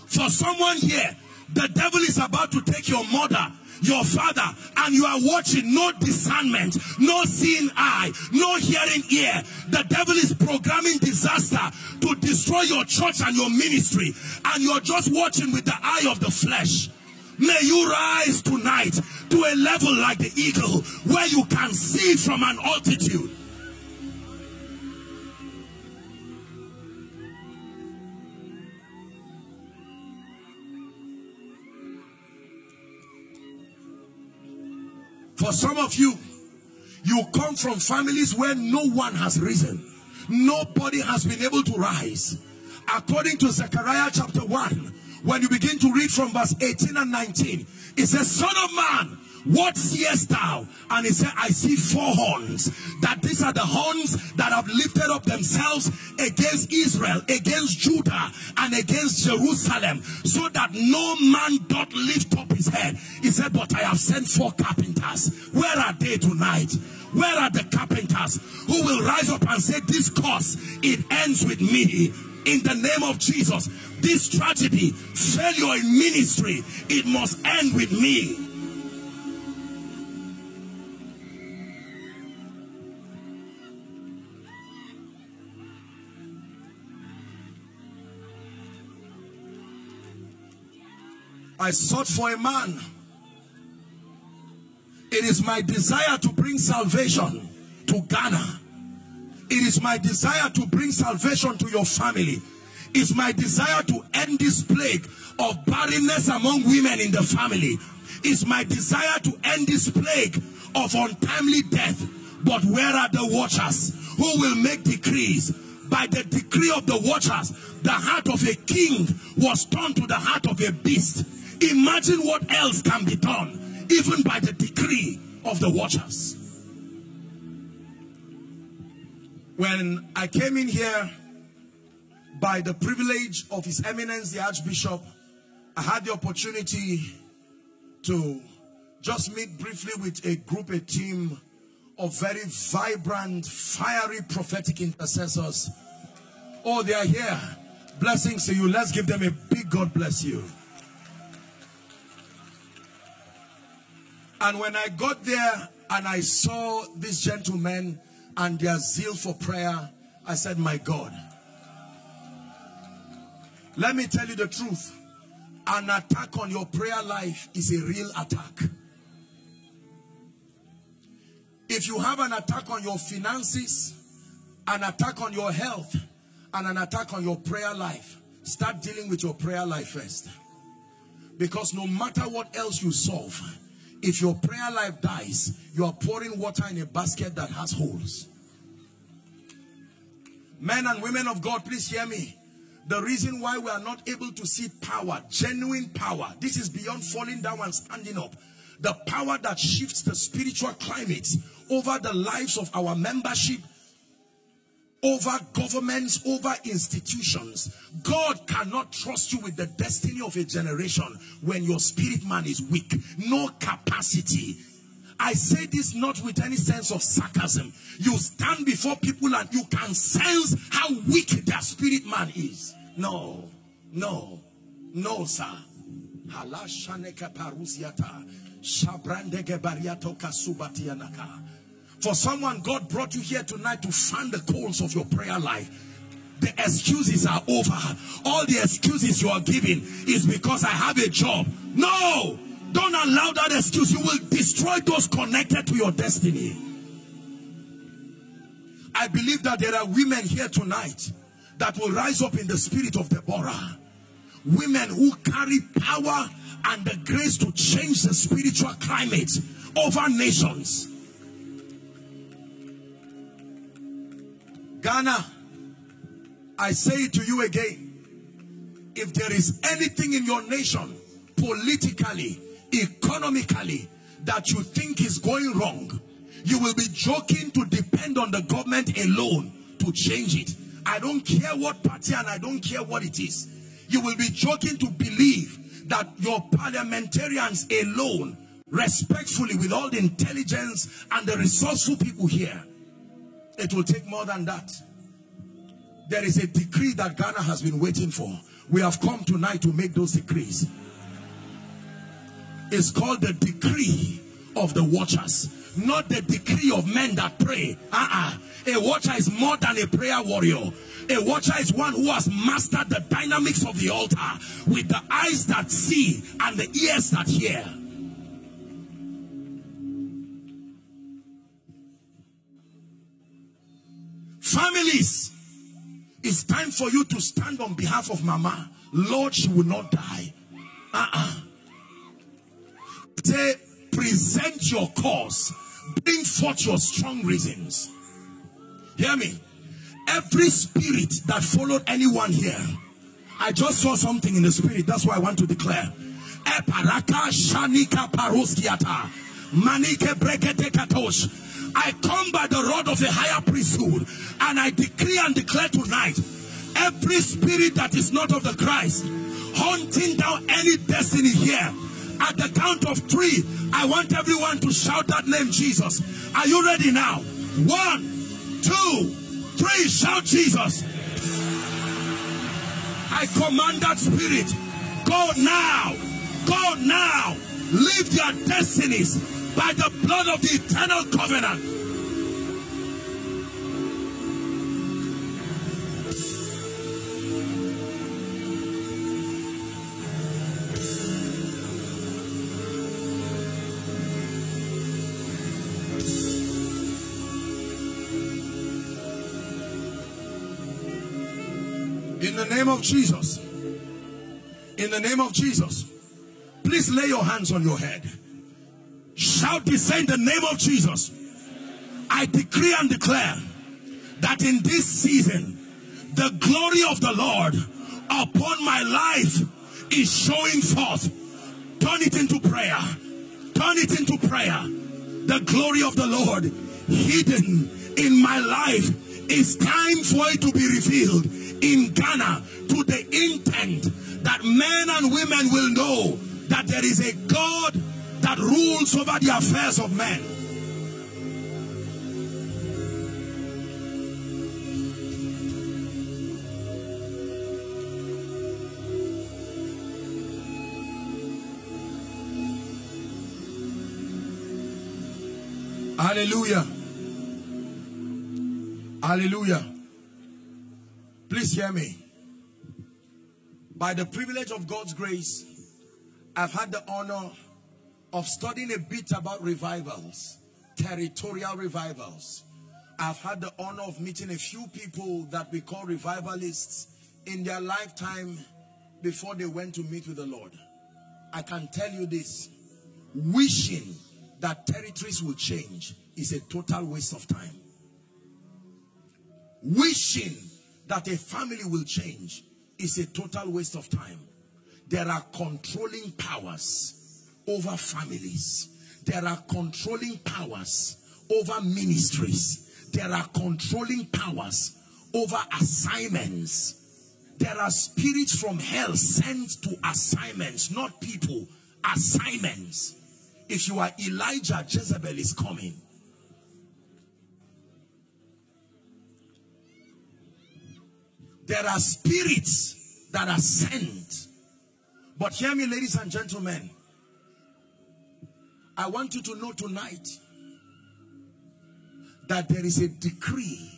For someone here, the devil is about to take your mother, your father, and you are watching no discernment, no seeing eye, no hearing ear. The devil is programming disaster to destroy your church and your ministry, and you're just watching with the eye of the flesh. May you rise tonight to a level like the eagle where you can see from an altitude. For some of you, you come from families where no one has risen. Nobody has been able to rise. According to Zechariah chapter 1, when you begin to read from verse 18 and 19, it says, Son of man, what seest thou? And he said, I see four horns. That these are the horns that have lifted up themselves against Israel, against Judah, and against Jerusalem, so that no man doth lift up his head. He said, But I have sent four carpenters. Where are they tonight? Where are the carpenters who will rise up and say, This cause, it ends with me in the name of Jesus. This tragedy, failure in ministry, it must end with me. I sought for a man. It is my desire to bring salvation to Ghana. It is my desire to bring salvation to your family. It's my desire to end this plague of barrenness among women in the family. It's my desire to end this plague of untimely death. But where are the watchers who will make decrees? By the decree of the watchers, the heart of a king was turned to the heart of a beast. Imagine what else can be done, even by the decree of the watchers. When I came in here, by the privilege of His Eminence the Archbishop, I had the opportunity to just meet briefly with a group, a team of very vibrant, fiery prophetic intercessors. Oh, they are here. Blessings to you. Let's give them a big God bless you. And when I got there and I saw these gentlemen and their zeal for prayer, I said, My God, let me tell you the truth. An attack on your prayer life is a real attack. If you have an attack on your finances, an attack on your health, and an attack on your prayer life, start dealing with your prayer life first. Because no matter what else you solve, if your prayer life dies, you are pouring water in a basket that has holes. Men and women of God, please hear me. The reason why we are not able to see power, genuine power, this is beyond falling down and standing up. The power that shifts the spiritual climate over the lives of our membership, over governments, over institutions. God cannot trust you with the destiny of a generation when your spirit man is weak. No capacity. I say this not with any sense of sarcasm. You stand before people and you can sense how weak their spirit man is. No, no, no, sir. For someone, God brought you here tonight to fan the coals of your prayer life. The excuses are over. All the excuses you are giving is because I have a job. No! Don't allow that excuse. You will destroy those connected to your destiny. I believe that there are women here tonight that will rise up in the spirit of Deborah. Women who carry power and the grace to change the spiritual climate over nations. Ghana, I say it to you again. If there is anything in your nation, politically, economically, that you think is going wrong, you will be joking to depend on the government alone to change it. I don't care what party and I don't care what it is. You will be joking to believe that your parliamentarians alone, respectfully, with all the intelligence and the resourceful people here, it will take more than that. There is a decree that Ghana has been waiting for. We have come tonight to make those decrees. It's called the decree of the watchers, not the decree of men that pray. Uh-uh. A watcher is more than a prayer warrior. A watcher is one who has mastered the dynamics of the altar with the eyes that see and the ears that hear. Families, it's time for you to stand on behalf of Mama. Lord, she will not die. Uh-uh. Say, present your cause. Bring forth your strong reasons. Hear me. Every spirit that followed anyone here, I just saw something in the spirit. That's why I want to declare. Eparaka shanika paroskiata. Manike brekete katosh. I come by the rod of a higher priesthood and I decree and declare tonight every spirit that is not of the Christ hunting down any destiny here at the count of three I want everyone to shout that name Jesus. Are you ready now? One two three shout Jesus. I command that spirit go now go now leave their destinies by the blood of the eternal covenant. In the name of Jesus. In the name of Jesus. Please lay your hands on your head. Shout this in the name of Jesus. I decree and declare that in this season, the glory of the Lord upon my life is showing forth. Turn it into prayer. Turn it into prayer. The glory of the Lord hidden in my life. It's time for it to be revealed in Ghana to the intent that men and women will know that there is a God that rules over the affairs of men. Hallelujah. Hallelujah. Please hear me. By the privilege of God's grace, I've had the honor of studying a bit about revivals, territorial revivals. I've had the honor of meeting a few people that we call revivalists in their lifetime before they went to meet with the Lord. I can tell you this, wishing that territories will change is a total waste of time. Wishing that a family will change is a total waste of time. There are controlling powers over families. There are controlling powers over ministries. There are controlling powers over assignments. There are spirits from hell sent to assignments, not people, assignments. If you are Elijah, Jezebel is coming. There are spirits that are sent. But hear me, ladies and gentlemen. I want you to know tonight that there is a decree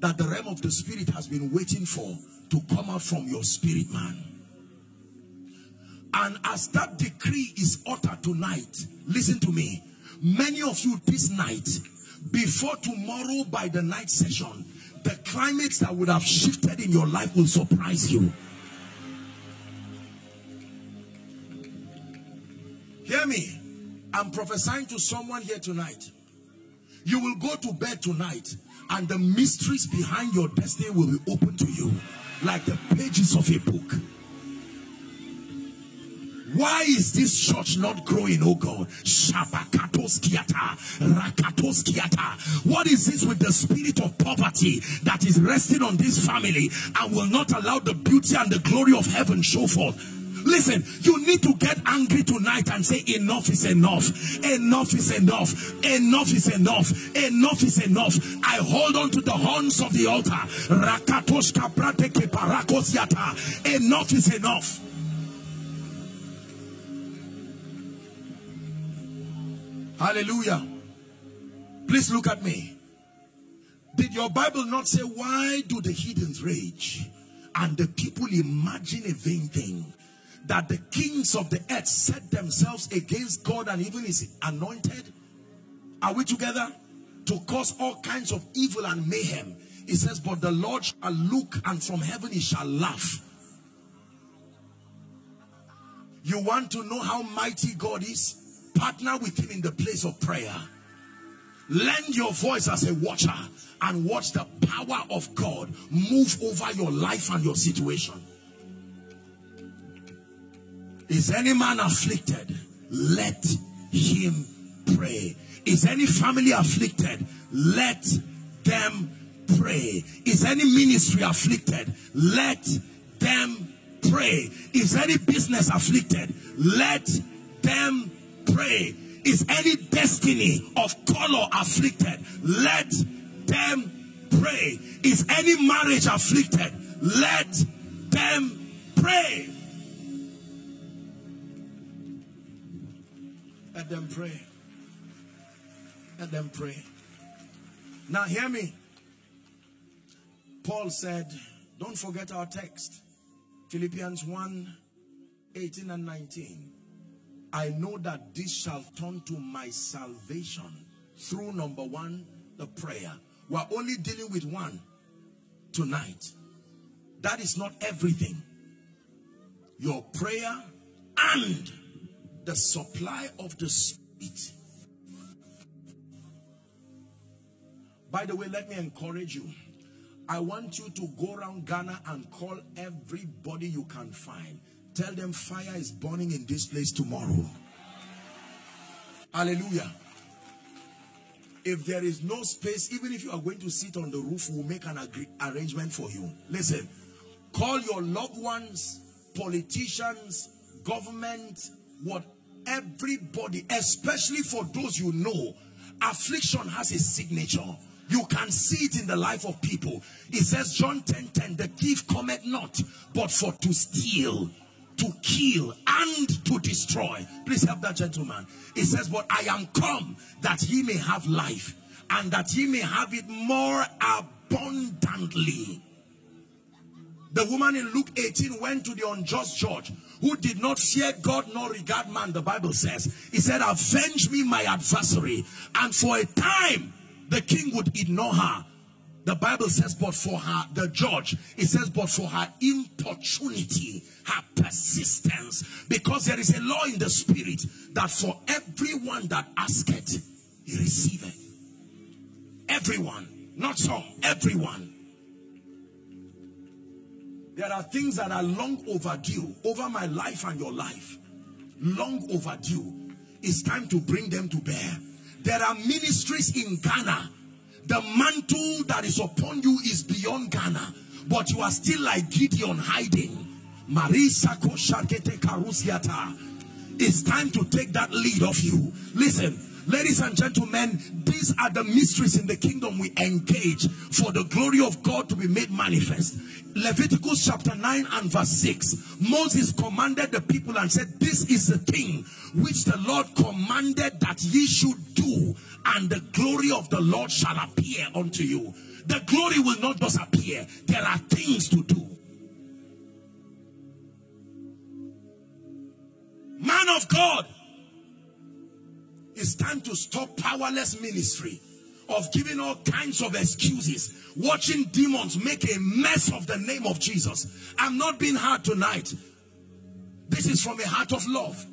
that the realm of the spirit has been waiting for to come out from your spirit man. And as that decree is uttered tonight, listen to me. Many of you this night, before tomorrow by the night session, the climates that would have shifted in your life will surprise you. Hear me. I'm prophesying to someone here tonight. You will go to bed tonight and the mysteries behind your destiny will be open to you like the pages of a book. Why is this church not growing, oh God? What is this with the spirit of poverty that is resting on this family and will not allow the beauty and the glory of heaven show forth? Listen, you need to get angry tonight and say, Enough is enough. Enough is enough. Enough is enough. Enough is enough. I hold on to the horns of the altar. Enough is enough. Hallelujah. Please look at me. Did your Bible not say, Why do the heathens rage? And the people imagine a vain thing that the kings of the earth set themselves against God and even his anointed? Are we together? To cause all kinds of evil and mayhem. He says, But the Lord shall look, and from heaven he shall laugh. You want to know how mighty God is? Partner with him in the place of prayer. Lend your voice as a watcher and watch the power of God move over your life and your situation. Is any man afflicted? Let him pray. Is any family afflicted? Let them pray. Is any ministry afflicted? Let them pray. Is any business afflicted? Let them pray. Is any destiny of color afflicted? Let them pray. Is any marriage afflicted? Let them pray. Let them pray. Let them pray. Now, hear me. Paul said, Don't forget our text Philippians 1 18 and 19. I know that this shall turn to my salvation through number one, the prayer. We're only dealing with one tonight. That is not everything. Your prayer and the supply of the Spirit. By the way, let me encourage you. I want you to go around Ghana and call everybody you can find. Tell them fire is burning in this place tomorrow. Hallelujah. If there is no space, even if you are going to sit on the roof, we'll make an arrangement for you. Listen, call your loved ones, politicians, government, what everybody, especially for those you know, affliction has a signature. You can see it in the life of people. It says, John 10 10, the thief cometh not, but for to steal, to kill, and to destroy. Please help that gentleman. It says, But I am come that he may have life, and that he may have it more abundantly. The woman in Luke 18 went to the unjust judge who did not fear God nor regard man, the Bible says. He said, Avenge me my adversary. And for a time, the king would ignore her. The Bible says, but for her, the judge, it says, but for her importunity, her persistence, because there is a law in the spirit that for everyone that asketh, he receiveth. Everyone, not some, everyone. There are things that are long overdue over my life and your life. Long overdue. It's time to bring them to bear. There are ministries in Ghana. The mantle that is upon you is beyond Ghana. But you are still like Gideon hiding. It's time to take that lead of you. Listen, Ladies and gentlemen, these are the mysteries in the kingdom we engage for the glory of God to be made manifest. Leviticus chapter 9 and verse 6. Moses commanded the people and said, This is the thing which the Lord commanded that ye should do, and the glory of the Lord shall appear unto you. The glory will not just appear, there are things to do. Man of God, it's time to stop powerless ministry of giving all kinds of excuses, watching demons make a mess of the name of Jesus. I'm not being hard tonight. This is from a heart of love.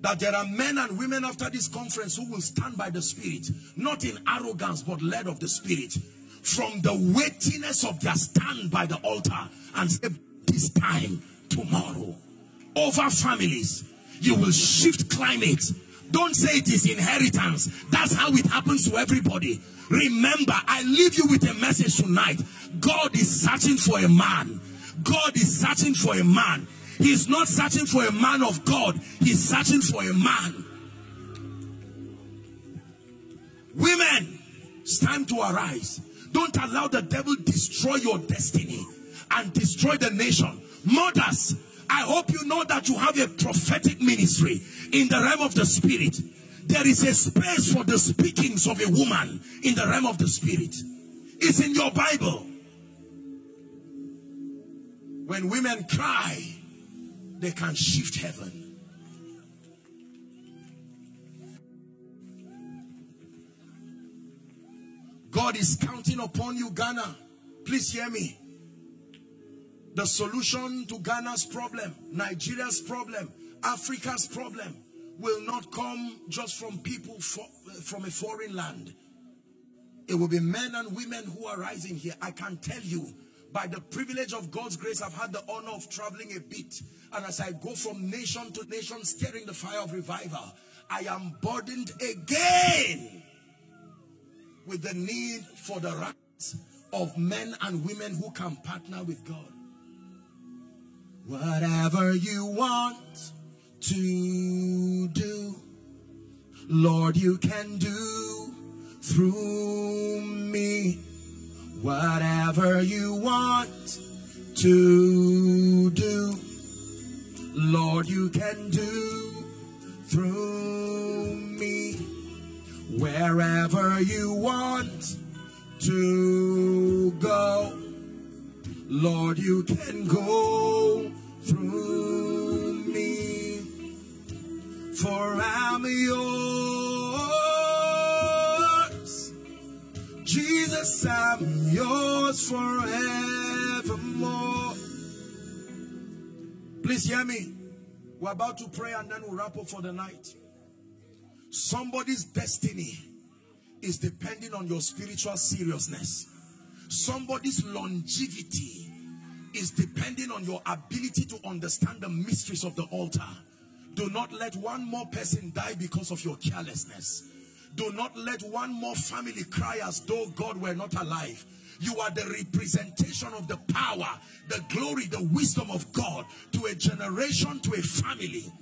That there are men and women after this conference who will stand by the Spirit, not in arrogance, but led of the Spirit, from the weightiness of their stand by the altar and say, This time, tomorrow, over families, you will shift climate. Don't say it is inheritance. That's how it happens to everybody. Remember, I leave you with a message tonight. God is searching for a man. God is searching for a man. He's not searching for a man of God. He's searching for a man. Women, it's time to arise. Don't allow the devil destroy your destiny and destroy the nation. Mothers, I hope you know that you have a prophetic ministry in the realm of the spirit. There is a space for the speakings of a woman in the realm of the spirit. It's in your Bible. When women cry, they can shift heaven. God is counting upon you, Ghana. Please hear me. The solution to Ghana's problem, Nigeria's problem, Africa's problem will not come just from people for, from a foreign land. It will be men and women who are rising here. I can tell you, by the privilege of God's grace, I've had the honor of traveling a bit. And as I go from nation to nation, stirring the fire of revival, I am burdened again with the need for the rights of men and women who can partner with God. Whatever you want to do, Lord, you can do through me. Whatever you want to do, Lord, you can do through me. Wherever you want to go, Lord, you can go through me, for I'm yours. Jesus, I'm yours. forevermore. Please hear me. We're about to pray and then we'll wrap up for the night. Somebody's destiny is depending on your spiritual seriousness. Somebody's longevity is depending on your ability to understand the mysteries of the altar. Do not let one more person die because of your carelessness. Do not let one more family cry as though God were not alive. You are the representation of the power, the glory, the wisdom of God to a generation, to a family.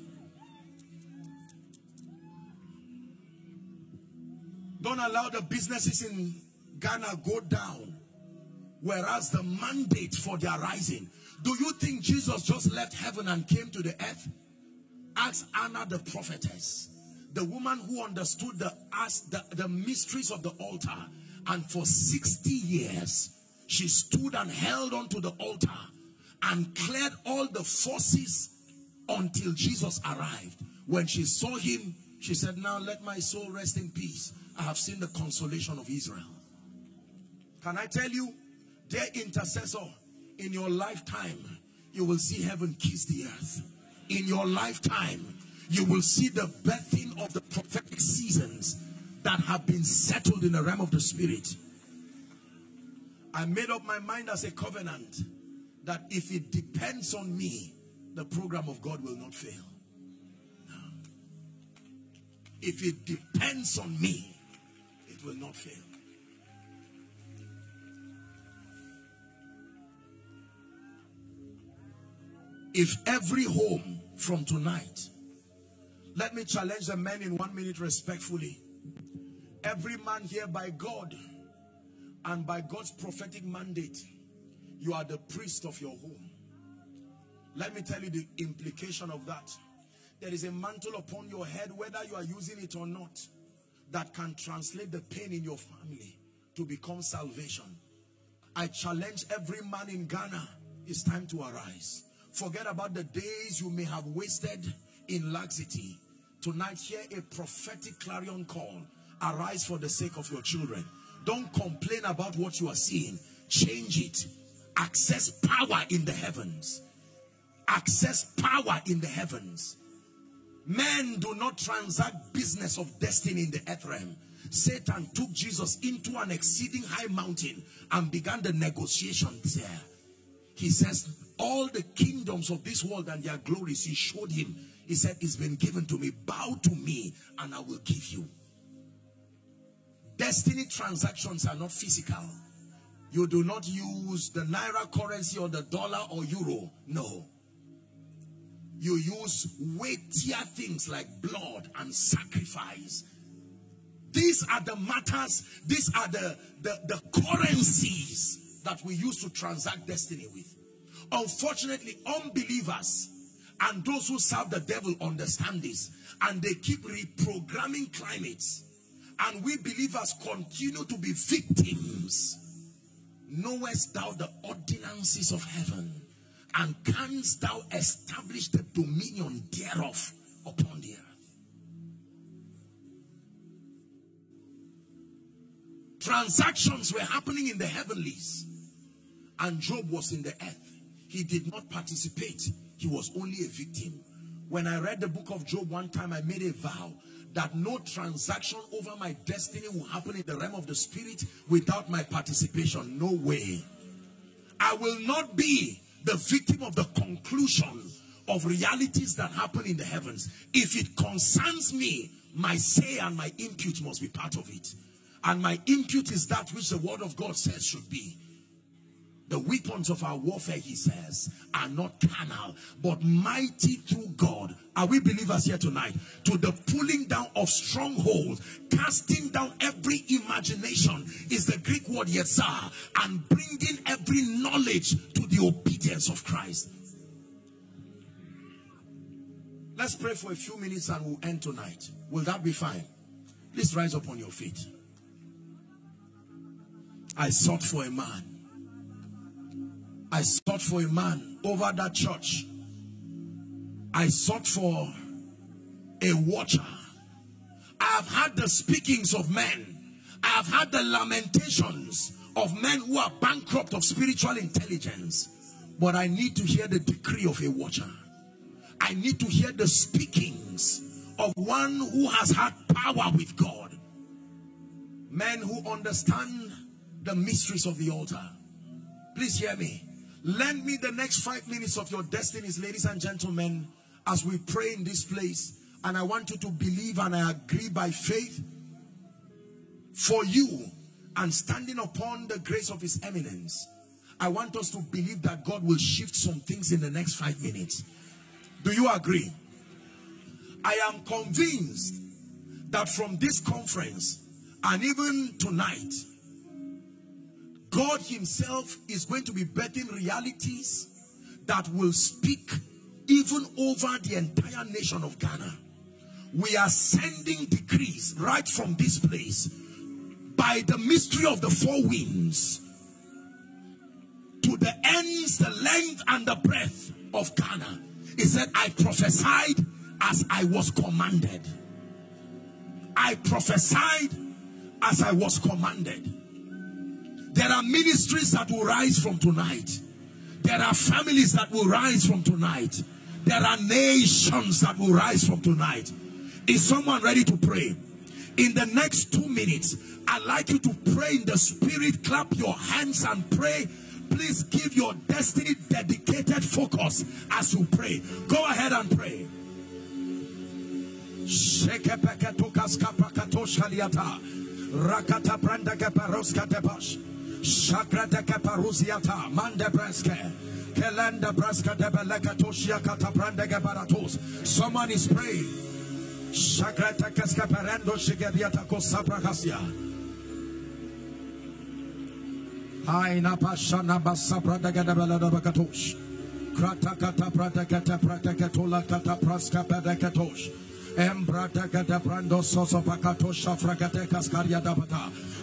Don't allow the businesses in Ghana go down. Whereas the mandate for their rising. Do you think Jesus just left heaven and came to the earth? Ask Anna the prophetess. The woman who understood the, the, the mysteries of the altar. And for 60 years, she stood and held on to the altar and cleared all the forces until Jesus arrived. When she saw him, she said, now let my soul rest in peace. I have seen the consolation of Israel. Can I tell you, dear intercessor, in your lifetime, you will see heaven kiss the earth. In your lifetime, you will see the birthing of the prophetic seasons that have been settled in the realm of the spirit. I made up my mind as a covenant that if it depends on me, the program of God will not fail. If it depends on me, it will not fail. If every home from tonight, let me challenge the men in one minute respectfully. Every man here by God and by God's prophetic mandate, you are the priest of your home. Let me tell you the implication of that. There is a mantle upon your head, whether you are using it or not, that can translate the pain in your family to become salvation. I challenge every man in Ghana, it's time to arise. Forget about the days you may have wasted in laxity. Tonight, hear a prophetic clarion call. Arise for the sake of your children. Don't complain about what you are seeing. Change it. Access power in the heavens. Access power in the heavens. Men do not transact business of destiny in the earth realm. Satan took Jesus into an exceeding high mountain and began the negotiations there. He says, all the kingdoms of this world and their glories, he showed him. He said, it's been given to me. Bow to me and I will give you. Destiny transactions are not physical. You do not use the naira currency or the dollar or euro. No. You use weightier things like blood and sacrifice. These are the matters, these are the, the, the currencies that we use to transact destiny with. Unfortunately, unbelievers and those who serve the devil understand this and they keep reprogramming climates and we believers continue to be victims. Knowest thou the ordinances of heaven and canst thou establish the dominion thereof upon the earth? Transactions were happening in the heavenlies and Job was in the earth. He did not participate. He was only a victim. When I read the book of Job one time, I made a vow that no transaction over my destiny will happen in the realm of the spirit without my participation. No way. I will not be the victim of the conclusion of realities that happen in the heavens. If it concerns me, my say and my impute must be part of it. And my impute is that which the word of God says should be. The weapons of our warfare, he says, are not carnal, but mighty through God. Are we believers here tonight? To the pulling down of strongholds, casting down every imagination is the Greek word yetzar, and bringing every knowledge to the obedience of Christ. Let's pray for a few minutes and we'll end tonight. Will that be fine? Please rise up on your feet. I sought for a man I sought for a man over that church. I sought for a watcher. I have had the speakings of men. I have had the lamentations of men who are bankrupt of spiritual intelligence. But I need to hear the decree of a watcher. I need to hear the speakings of one who has had power with God. Men who understand the mysteries of the altar. Please hear me. Lend me the next five minutes of your destinies, ladies and gentlemen, as we pray in this place. And I want you to believe and I agree by faith for you and standing upon the grace of his eminence. I want us to believe that God will shift some things in the next five minutes. Do you agree? I am convinced that from this conference and even tonight, God Himself is going to be birthing realities that will speak even over the entire nation of Ghana. We are sending decrees right from this place by the mystery of the four winds to the ends, the length, and the breadth of Ghana. He said, I prophesied as I was commanded. I prophesied as I was commanded. There are ministries that will rise from tonight. There are families that will rise from tonight. There are nations that will rise from tonight. Is someone ready to pray? In the next two minutes, I'd like you to pray in the spirit, clap your hands and pray. Please give your destiny dedicated focus as you pray. Go ahead and pray. Rakata branda kaparoska debash. Shakra de kaparusiata. Mande breske. Kelenda braska de belekatoshia kata branda gabaratos. Someone is praying. Shakra de kaskaparendo shigediata kosabrakasia. Aina pashana basabra de gadabela de bakatosh. Krata kata praska pedekatosh.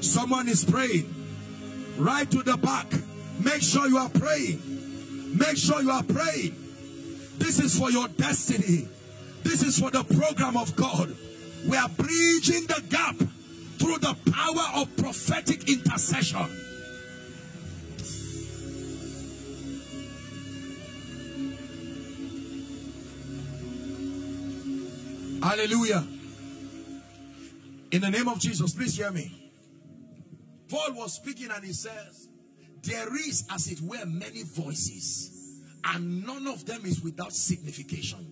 Someone is praying. Right to the back. Make sure you are praying. Make sure you are praying. This is for your destiny. This is for the program of God. We are bridging the gap through the power of prophetic intercession. Hallelujah. In the name of Jesus, please hear me. Paul was speaking and he says, There is, as it were, many voices, and none of them is without signification.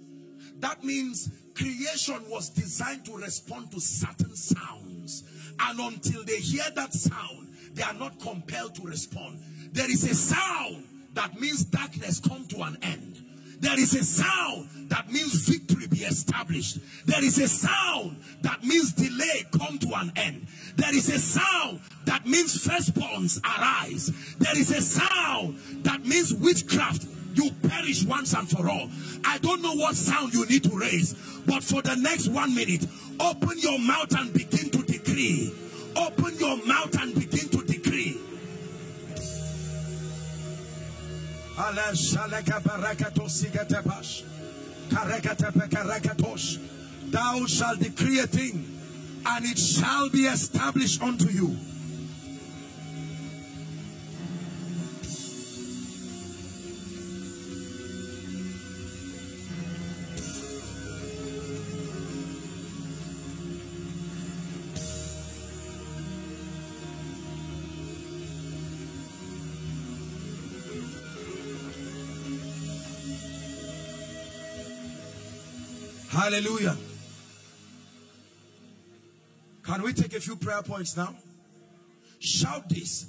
That means creation was designed to respond to certain sounds, and until they hear that sound, they are not compelled to respond. There is a sound that means darkness come to an end. There is a sound that means victory be established. There is a sound that means delay come to an end. There is a sound that means firstborns arise. There is a sound that means witchcraft you perish once and for all. I don't know what sound you need to raise, but for the next one minute, open your mouth and begin to decree. Open your mouth and begin to Thou shalt decree a thing, and it shall be established unto you. Hallelujah. Can we take a few prayer points now? Shout this.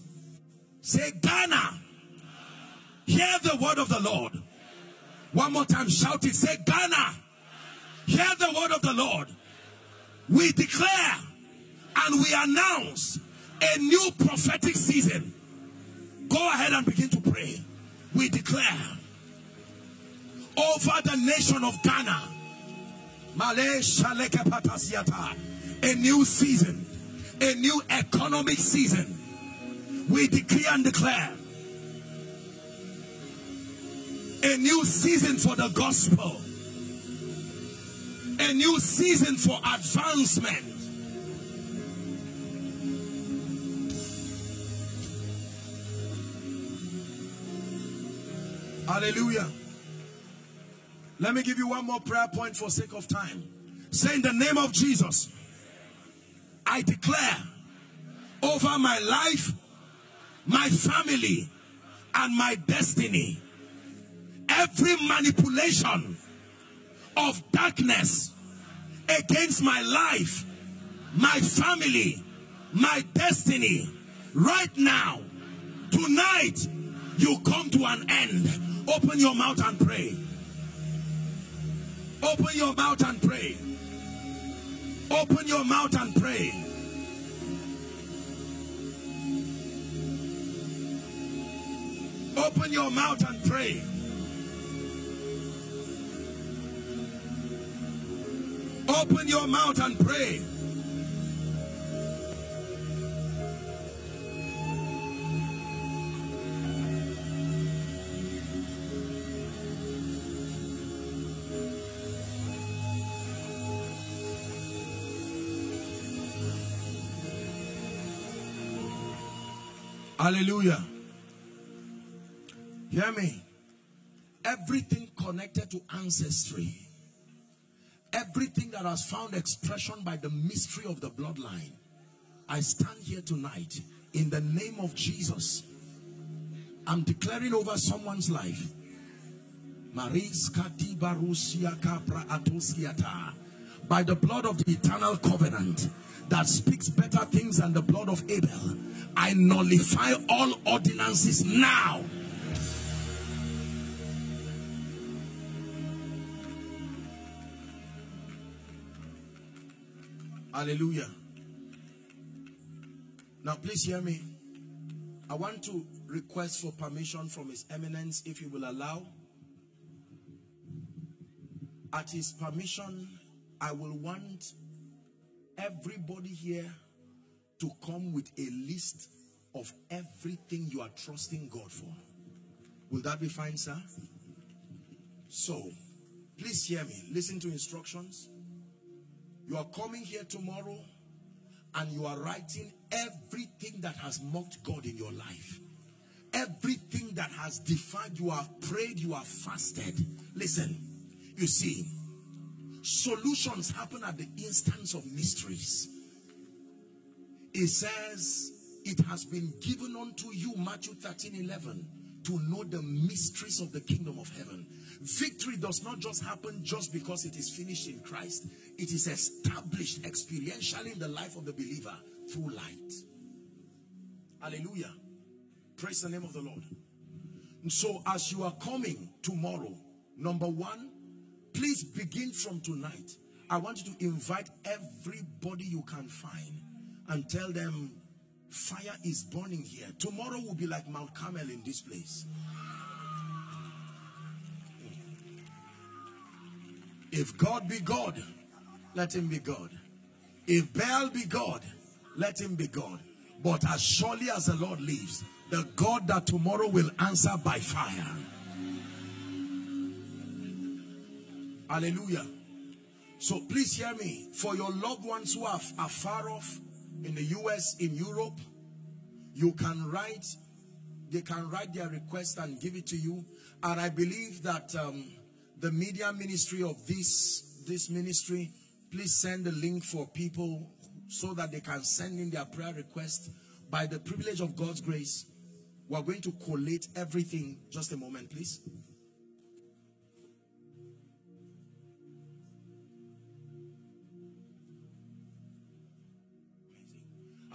Say, Ghana, hear the word of the Lord. One more time, shout it. Say, Ghana, hear the word of the Lord. We declare and we announce a new prophetic season. Go ahead and begin to pray. We declare over the nation of Ghana a new season, a new economic season. We decree and declare a new season for the gospel, a new season for advancement. Hallelujah. Let me give you one more prayer point for sake of time. Say in the name of Jesus, I declare over my life, my family, and my destiny, every manipulation of darkness against my life, my family, my destiny, right now, tonight, you come to an end. Open your mouth and pray. Open your mouth and pray. Open your mouth and pray. Open your mouth and pray. Open your mouth and pray. Hallelujah. Hear me. Everything connected to ancestry, everything that has found expression by the mystery of the bloodline, I stand here tonight in the name of Jesus. I'm declaring over someone's life. By the blood of the eternal covenant that speaks better things than the blood of Abel, I nullify all ordinances now. Hallelujah. Now, please hear me. I want to request for permission from His Eminence, if you will allow. At His permission, I will want everybody here to come with a list of everything you are trusting God for. Will that be fine, sir? So, please hear me. Listen to instructions. You are coming here tomorrow and you are writing everything that has mocked God in your life. Everything that has defied, you have prayed, you have fasted. Listen, you see, solutions happen at the instance of mysteries. It says, It has been given unto you, Matthew 13 11, to know the mysteries of the kingdom of heaven. Victory does not just happen just because it is finished in Christ, it is established experientially in the life of the believer through light. Hallelujah. Praise the name of the Lord. And so, as you are coming tomorrow, number one, please begin from tonight. I want you to invite everybody you can find and tell them fire is burning here. Tomorrow will be like Mount Carmel in this place. If God be God, let him be God. If Baal be God, let him be God. But as surely as the Lord lives, the God that tomorrow will answer by fire. Hallelujah. So please hear me. For your loved ones who are, are far off, in the US, in Europe, you can write, they can write their request and give it to you. And I believe that um, the media ministry of this, this ministry, please send the link for people so that they can send in their prayer request. By the privilege of God's grace, we're going to collate everything. Just a moment, please.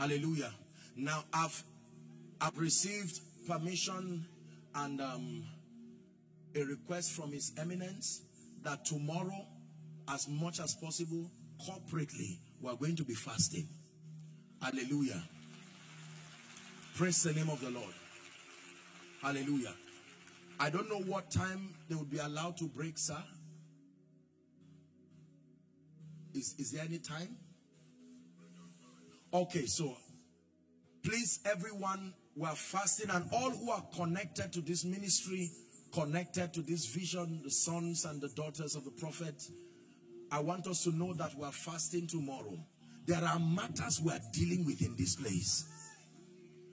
Hallelujah. Now I've I've received permission and um, a request from His Eminence that tomorrow, as much as possible, corporately, we are going to be fasting. Hallelujah. Praise the name of the Lord. Hallelujah. I don't know what time they will be allowed to break, sir. Is, is there any time? Okay, so please, everyone, we are fasting, and all who are connected to this ministry, connected to this vision, the sons and the daughters of the prophet, I want us to know that we are fasting tomorrow. There are matters we are dealing with in this place.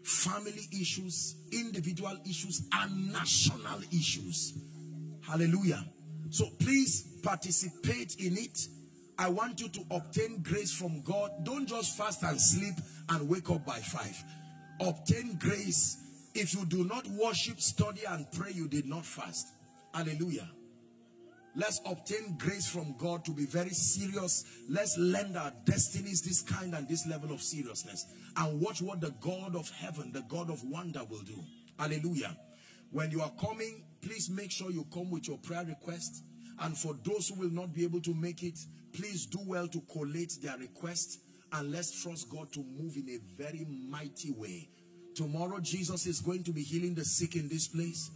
family issues, individual issues, and national issues. Hallelujah. So please participate in it. I want you to obtain grace from God. Don't just fast and sleep and wake up by five. Obtain grace. If you do not worship, study, and pray, you did not fast. Hallelujah. Let's obtain grace from God to be very serious. Let's lend our destinies this kind and this level of seriousness. And watch what the God of heaven, the God of wonder will do. Hallelujah. When you are coming, please make sure you come with your prayer request. And for those who will not be able to make it, please do well to collate their request. And let's trust God to move in a very mighty way. Tomorrow, Jesus is going to be healing the sick in this place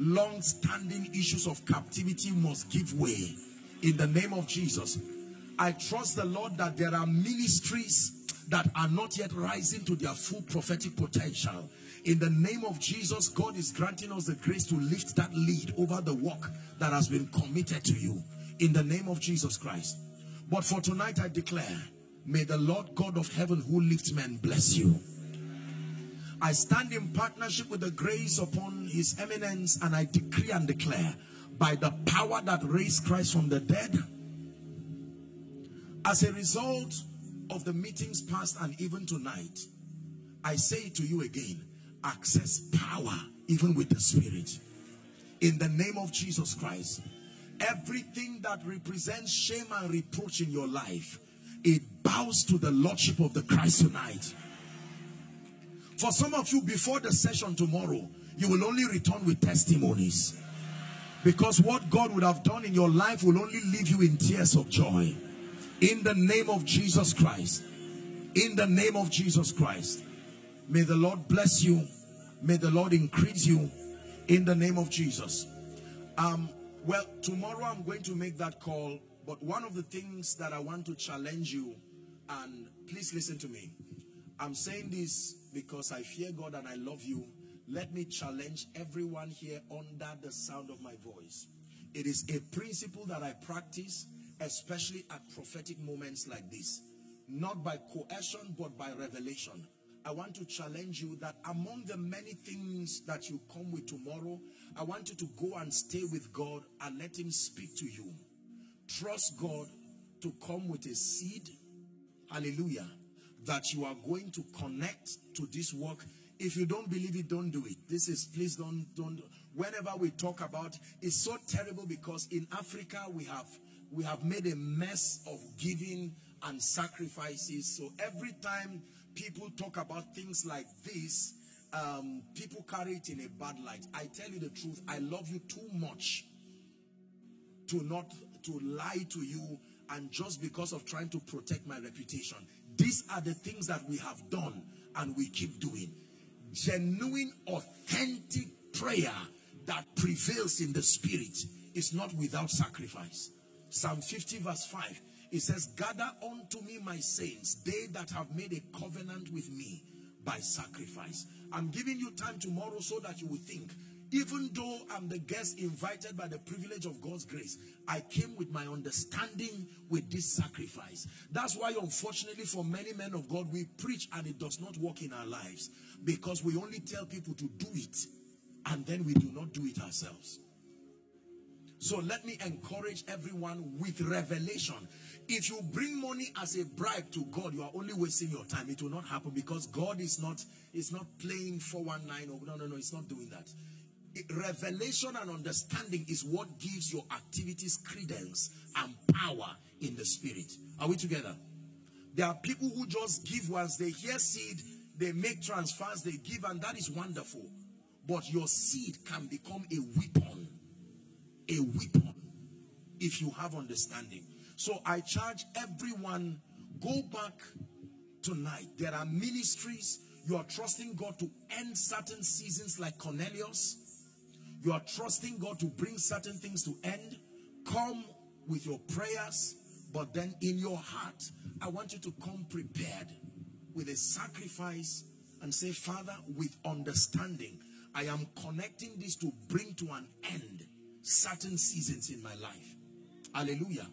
long-standing issues of captivity must give way in the name of Jesus. I trust the Lord that there are ministries that are not yet rising to their full prophetic potential. In the name of Jesus, God is granting us the grace to lift that lead over the work that has been committed to you. In the name of Jesus Christ. But for tonight, I declare, may the Lord God of heaven who lifts men bless you. I stand in partnership with the grace upon his eminence and I decree and declare by the power that raised Christ from the dead as a result of the meetings past and even tonight I say to you again access power even with the spirit in the name of Jesus Christ everything that represents shame and reproach in your life it bows to the lordship of the Christ tonight for some of you, before the session tomorrow, you will only return with testimonies. Because what God would have done in your life will only leave you in tears of joy. In the name of Jesus Christ. In the name of Jesus Christ. May the Lord bless you. May the Lord increase you. In the name of Jesus. Um, well, tomorrow I'm going to make that call. But one of the things that I want to challenge you, and please listen to me. I'm saying this because I fear God and I love you, let me challenge everyone here under the sound of my voice. It is a principle that I practice, especially at prophetic moments like this. Not by coercion, but by revelation. I want to challenge you that among the many things that you come with tomorrow, I want you to go and stay with God and let Him speak to you. Trust God to come with a seed. Hallelujah that you are going to connect to this work. If you don't believe it, don't do it. This is, please don't, don't. Whenever we talk about, it's so terrible because in Africa we have, we have made a mess of giving and sacrifices. So every time people talk about things like this, um, people carry it in a bad light. I tell you the truth, I love you too much to not to lie to you and just because of trying to protect my reputation. These are the things that we have done and we keep doing. Genuine, authentic prayer that prevails in the spirit is not without sacrifice. Psalm 50 verse 5, it says, Gather unto me my saints, they that have made a covenant with me by sacrifice. I'm giving you time tomorrow so that you will think, even though I'm the guest invited by the privilege of God's grace, I came with my understanding with this sacrifice. That's why, unfortunately, for many men of God, we preach and it does not work in our lives because we only tell people to do it and then we do not do it ourselves. So let me encourage everyone with revelation. If you bring money as a bribe to God, you are only wasting your time. It will not happen because God is not is not playing 419 no no no, it's not doing that revelation and understanding is what gives your activities credence and power in the spirit. Are we together? There are people who just give once they hear seed, they make transfers, they give, and that is wonderful. But your seed can become a weapon. A weapon if you have understanding. So I charge everyone, go back tonight. There are ministries. You are trusting God to end certain seasons like Cornelius you are trusting God to bring certain things to end, come with your prayers, but then in your heart, I want you to come prepared with a sacrifice and say, Father, with understanding, I am connecting this to bring to an end certain seasons in my life. Hallelujah.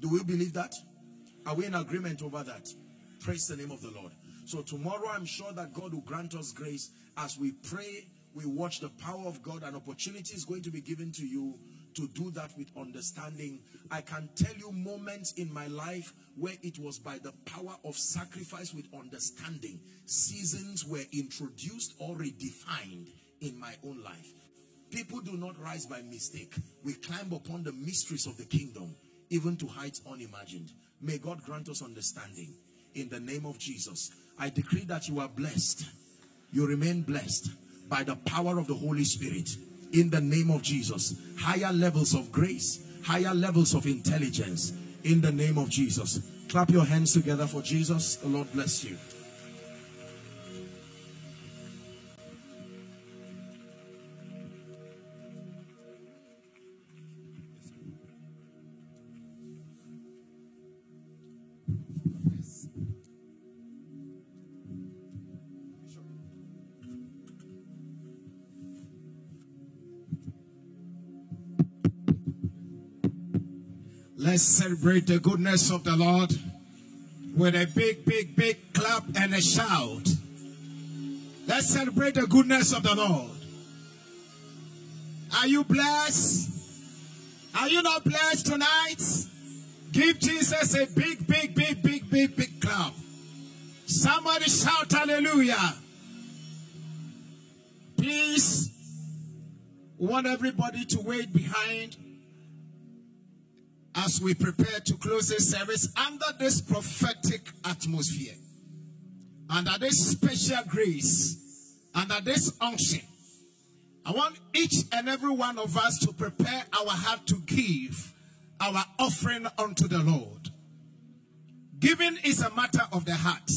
Do we believe that? Are we in agreement over that? Praise the name of the Lord. So tomorrow, I'm sure that God will grant us grace as we pray, we watch the power of God, and opportunity is going to be given to you to do that with understanding. I can tell you moments in my life where it was by the power of sacrifice with understanding. Seasons were introduced or redefined in my own life. People do not rise by mistake. We climb upon the mysteries of the kingdom, even to heights unimagined. May God grant us understanding. In the name of Jesus, I decree that you are blessed. You remain blessed by the power of the Holy Spirit in the name of Jesus. Higher levels of grace, higher levels of intelligence in the name of Jesus. Clap your hands together for Jesus. The Lord bless you. Let's celebrate the goodness of the Lord with a big, big, big clap and a shout. Let's celebrate the goodness of the Lord. Are you blessed? Are you not blessed tonight? Give Jesus a big, big, big, big, big, big clap. Somebody shout hallelujah. Please, want everybody to wait behind as we prepare to close this service under this prophetic atmosphere, under this special grace, under this unction. I want each and every one of us to prepare our heart to give our offering unto the Lord. Giving is a matter of the heart.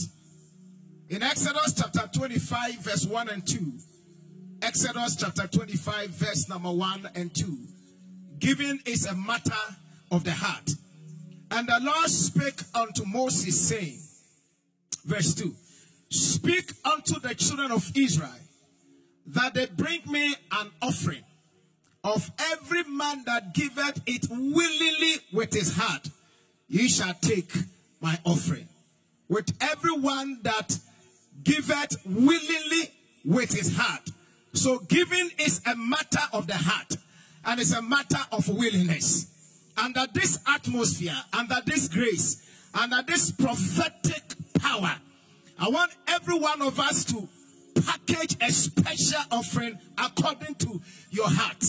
In Exodus chapter 25, verse 1 and 2, Exodus chapter 25, verse number 1 and 2, giving is a matter of the heart. And the Lord spake unto Moses, saying, verse 2 Speak unto the children of Israel that they bring me an offering of every man that giveth it willingly with his heart. Ye shall take my offering. With everyone that giveth willingly with his heart. So giving is a matter of the heart and it's a matter of willingness under this atmosphere, under this grace, under this prophetic power, I want every one of us to package a special offering according to your heart.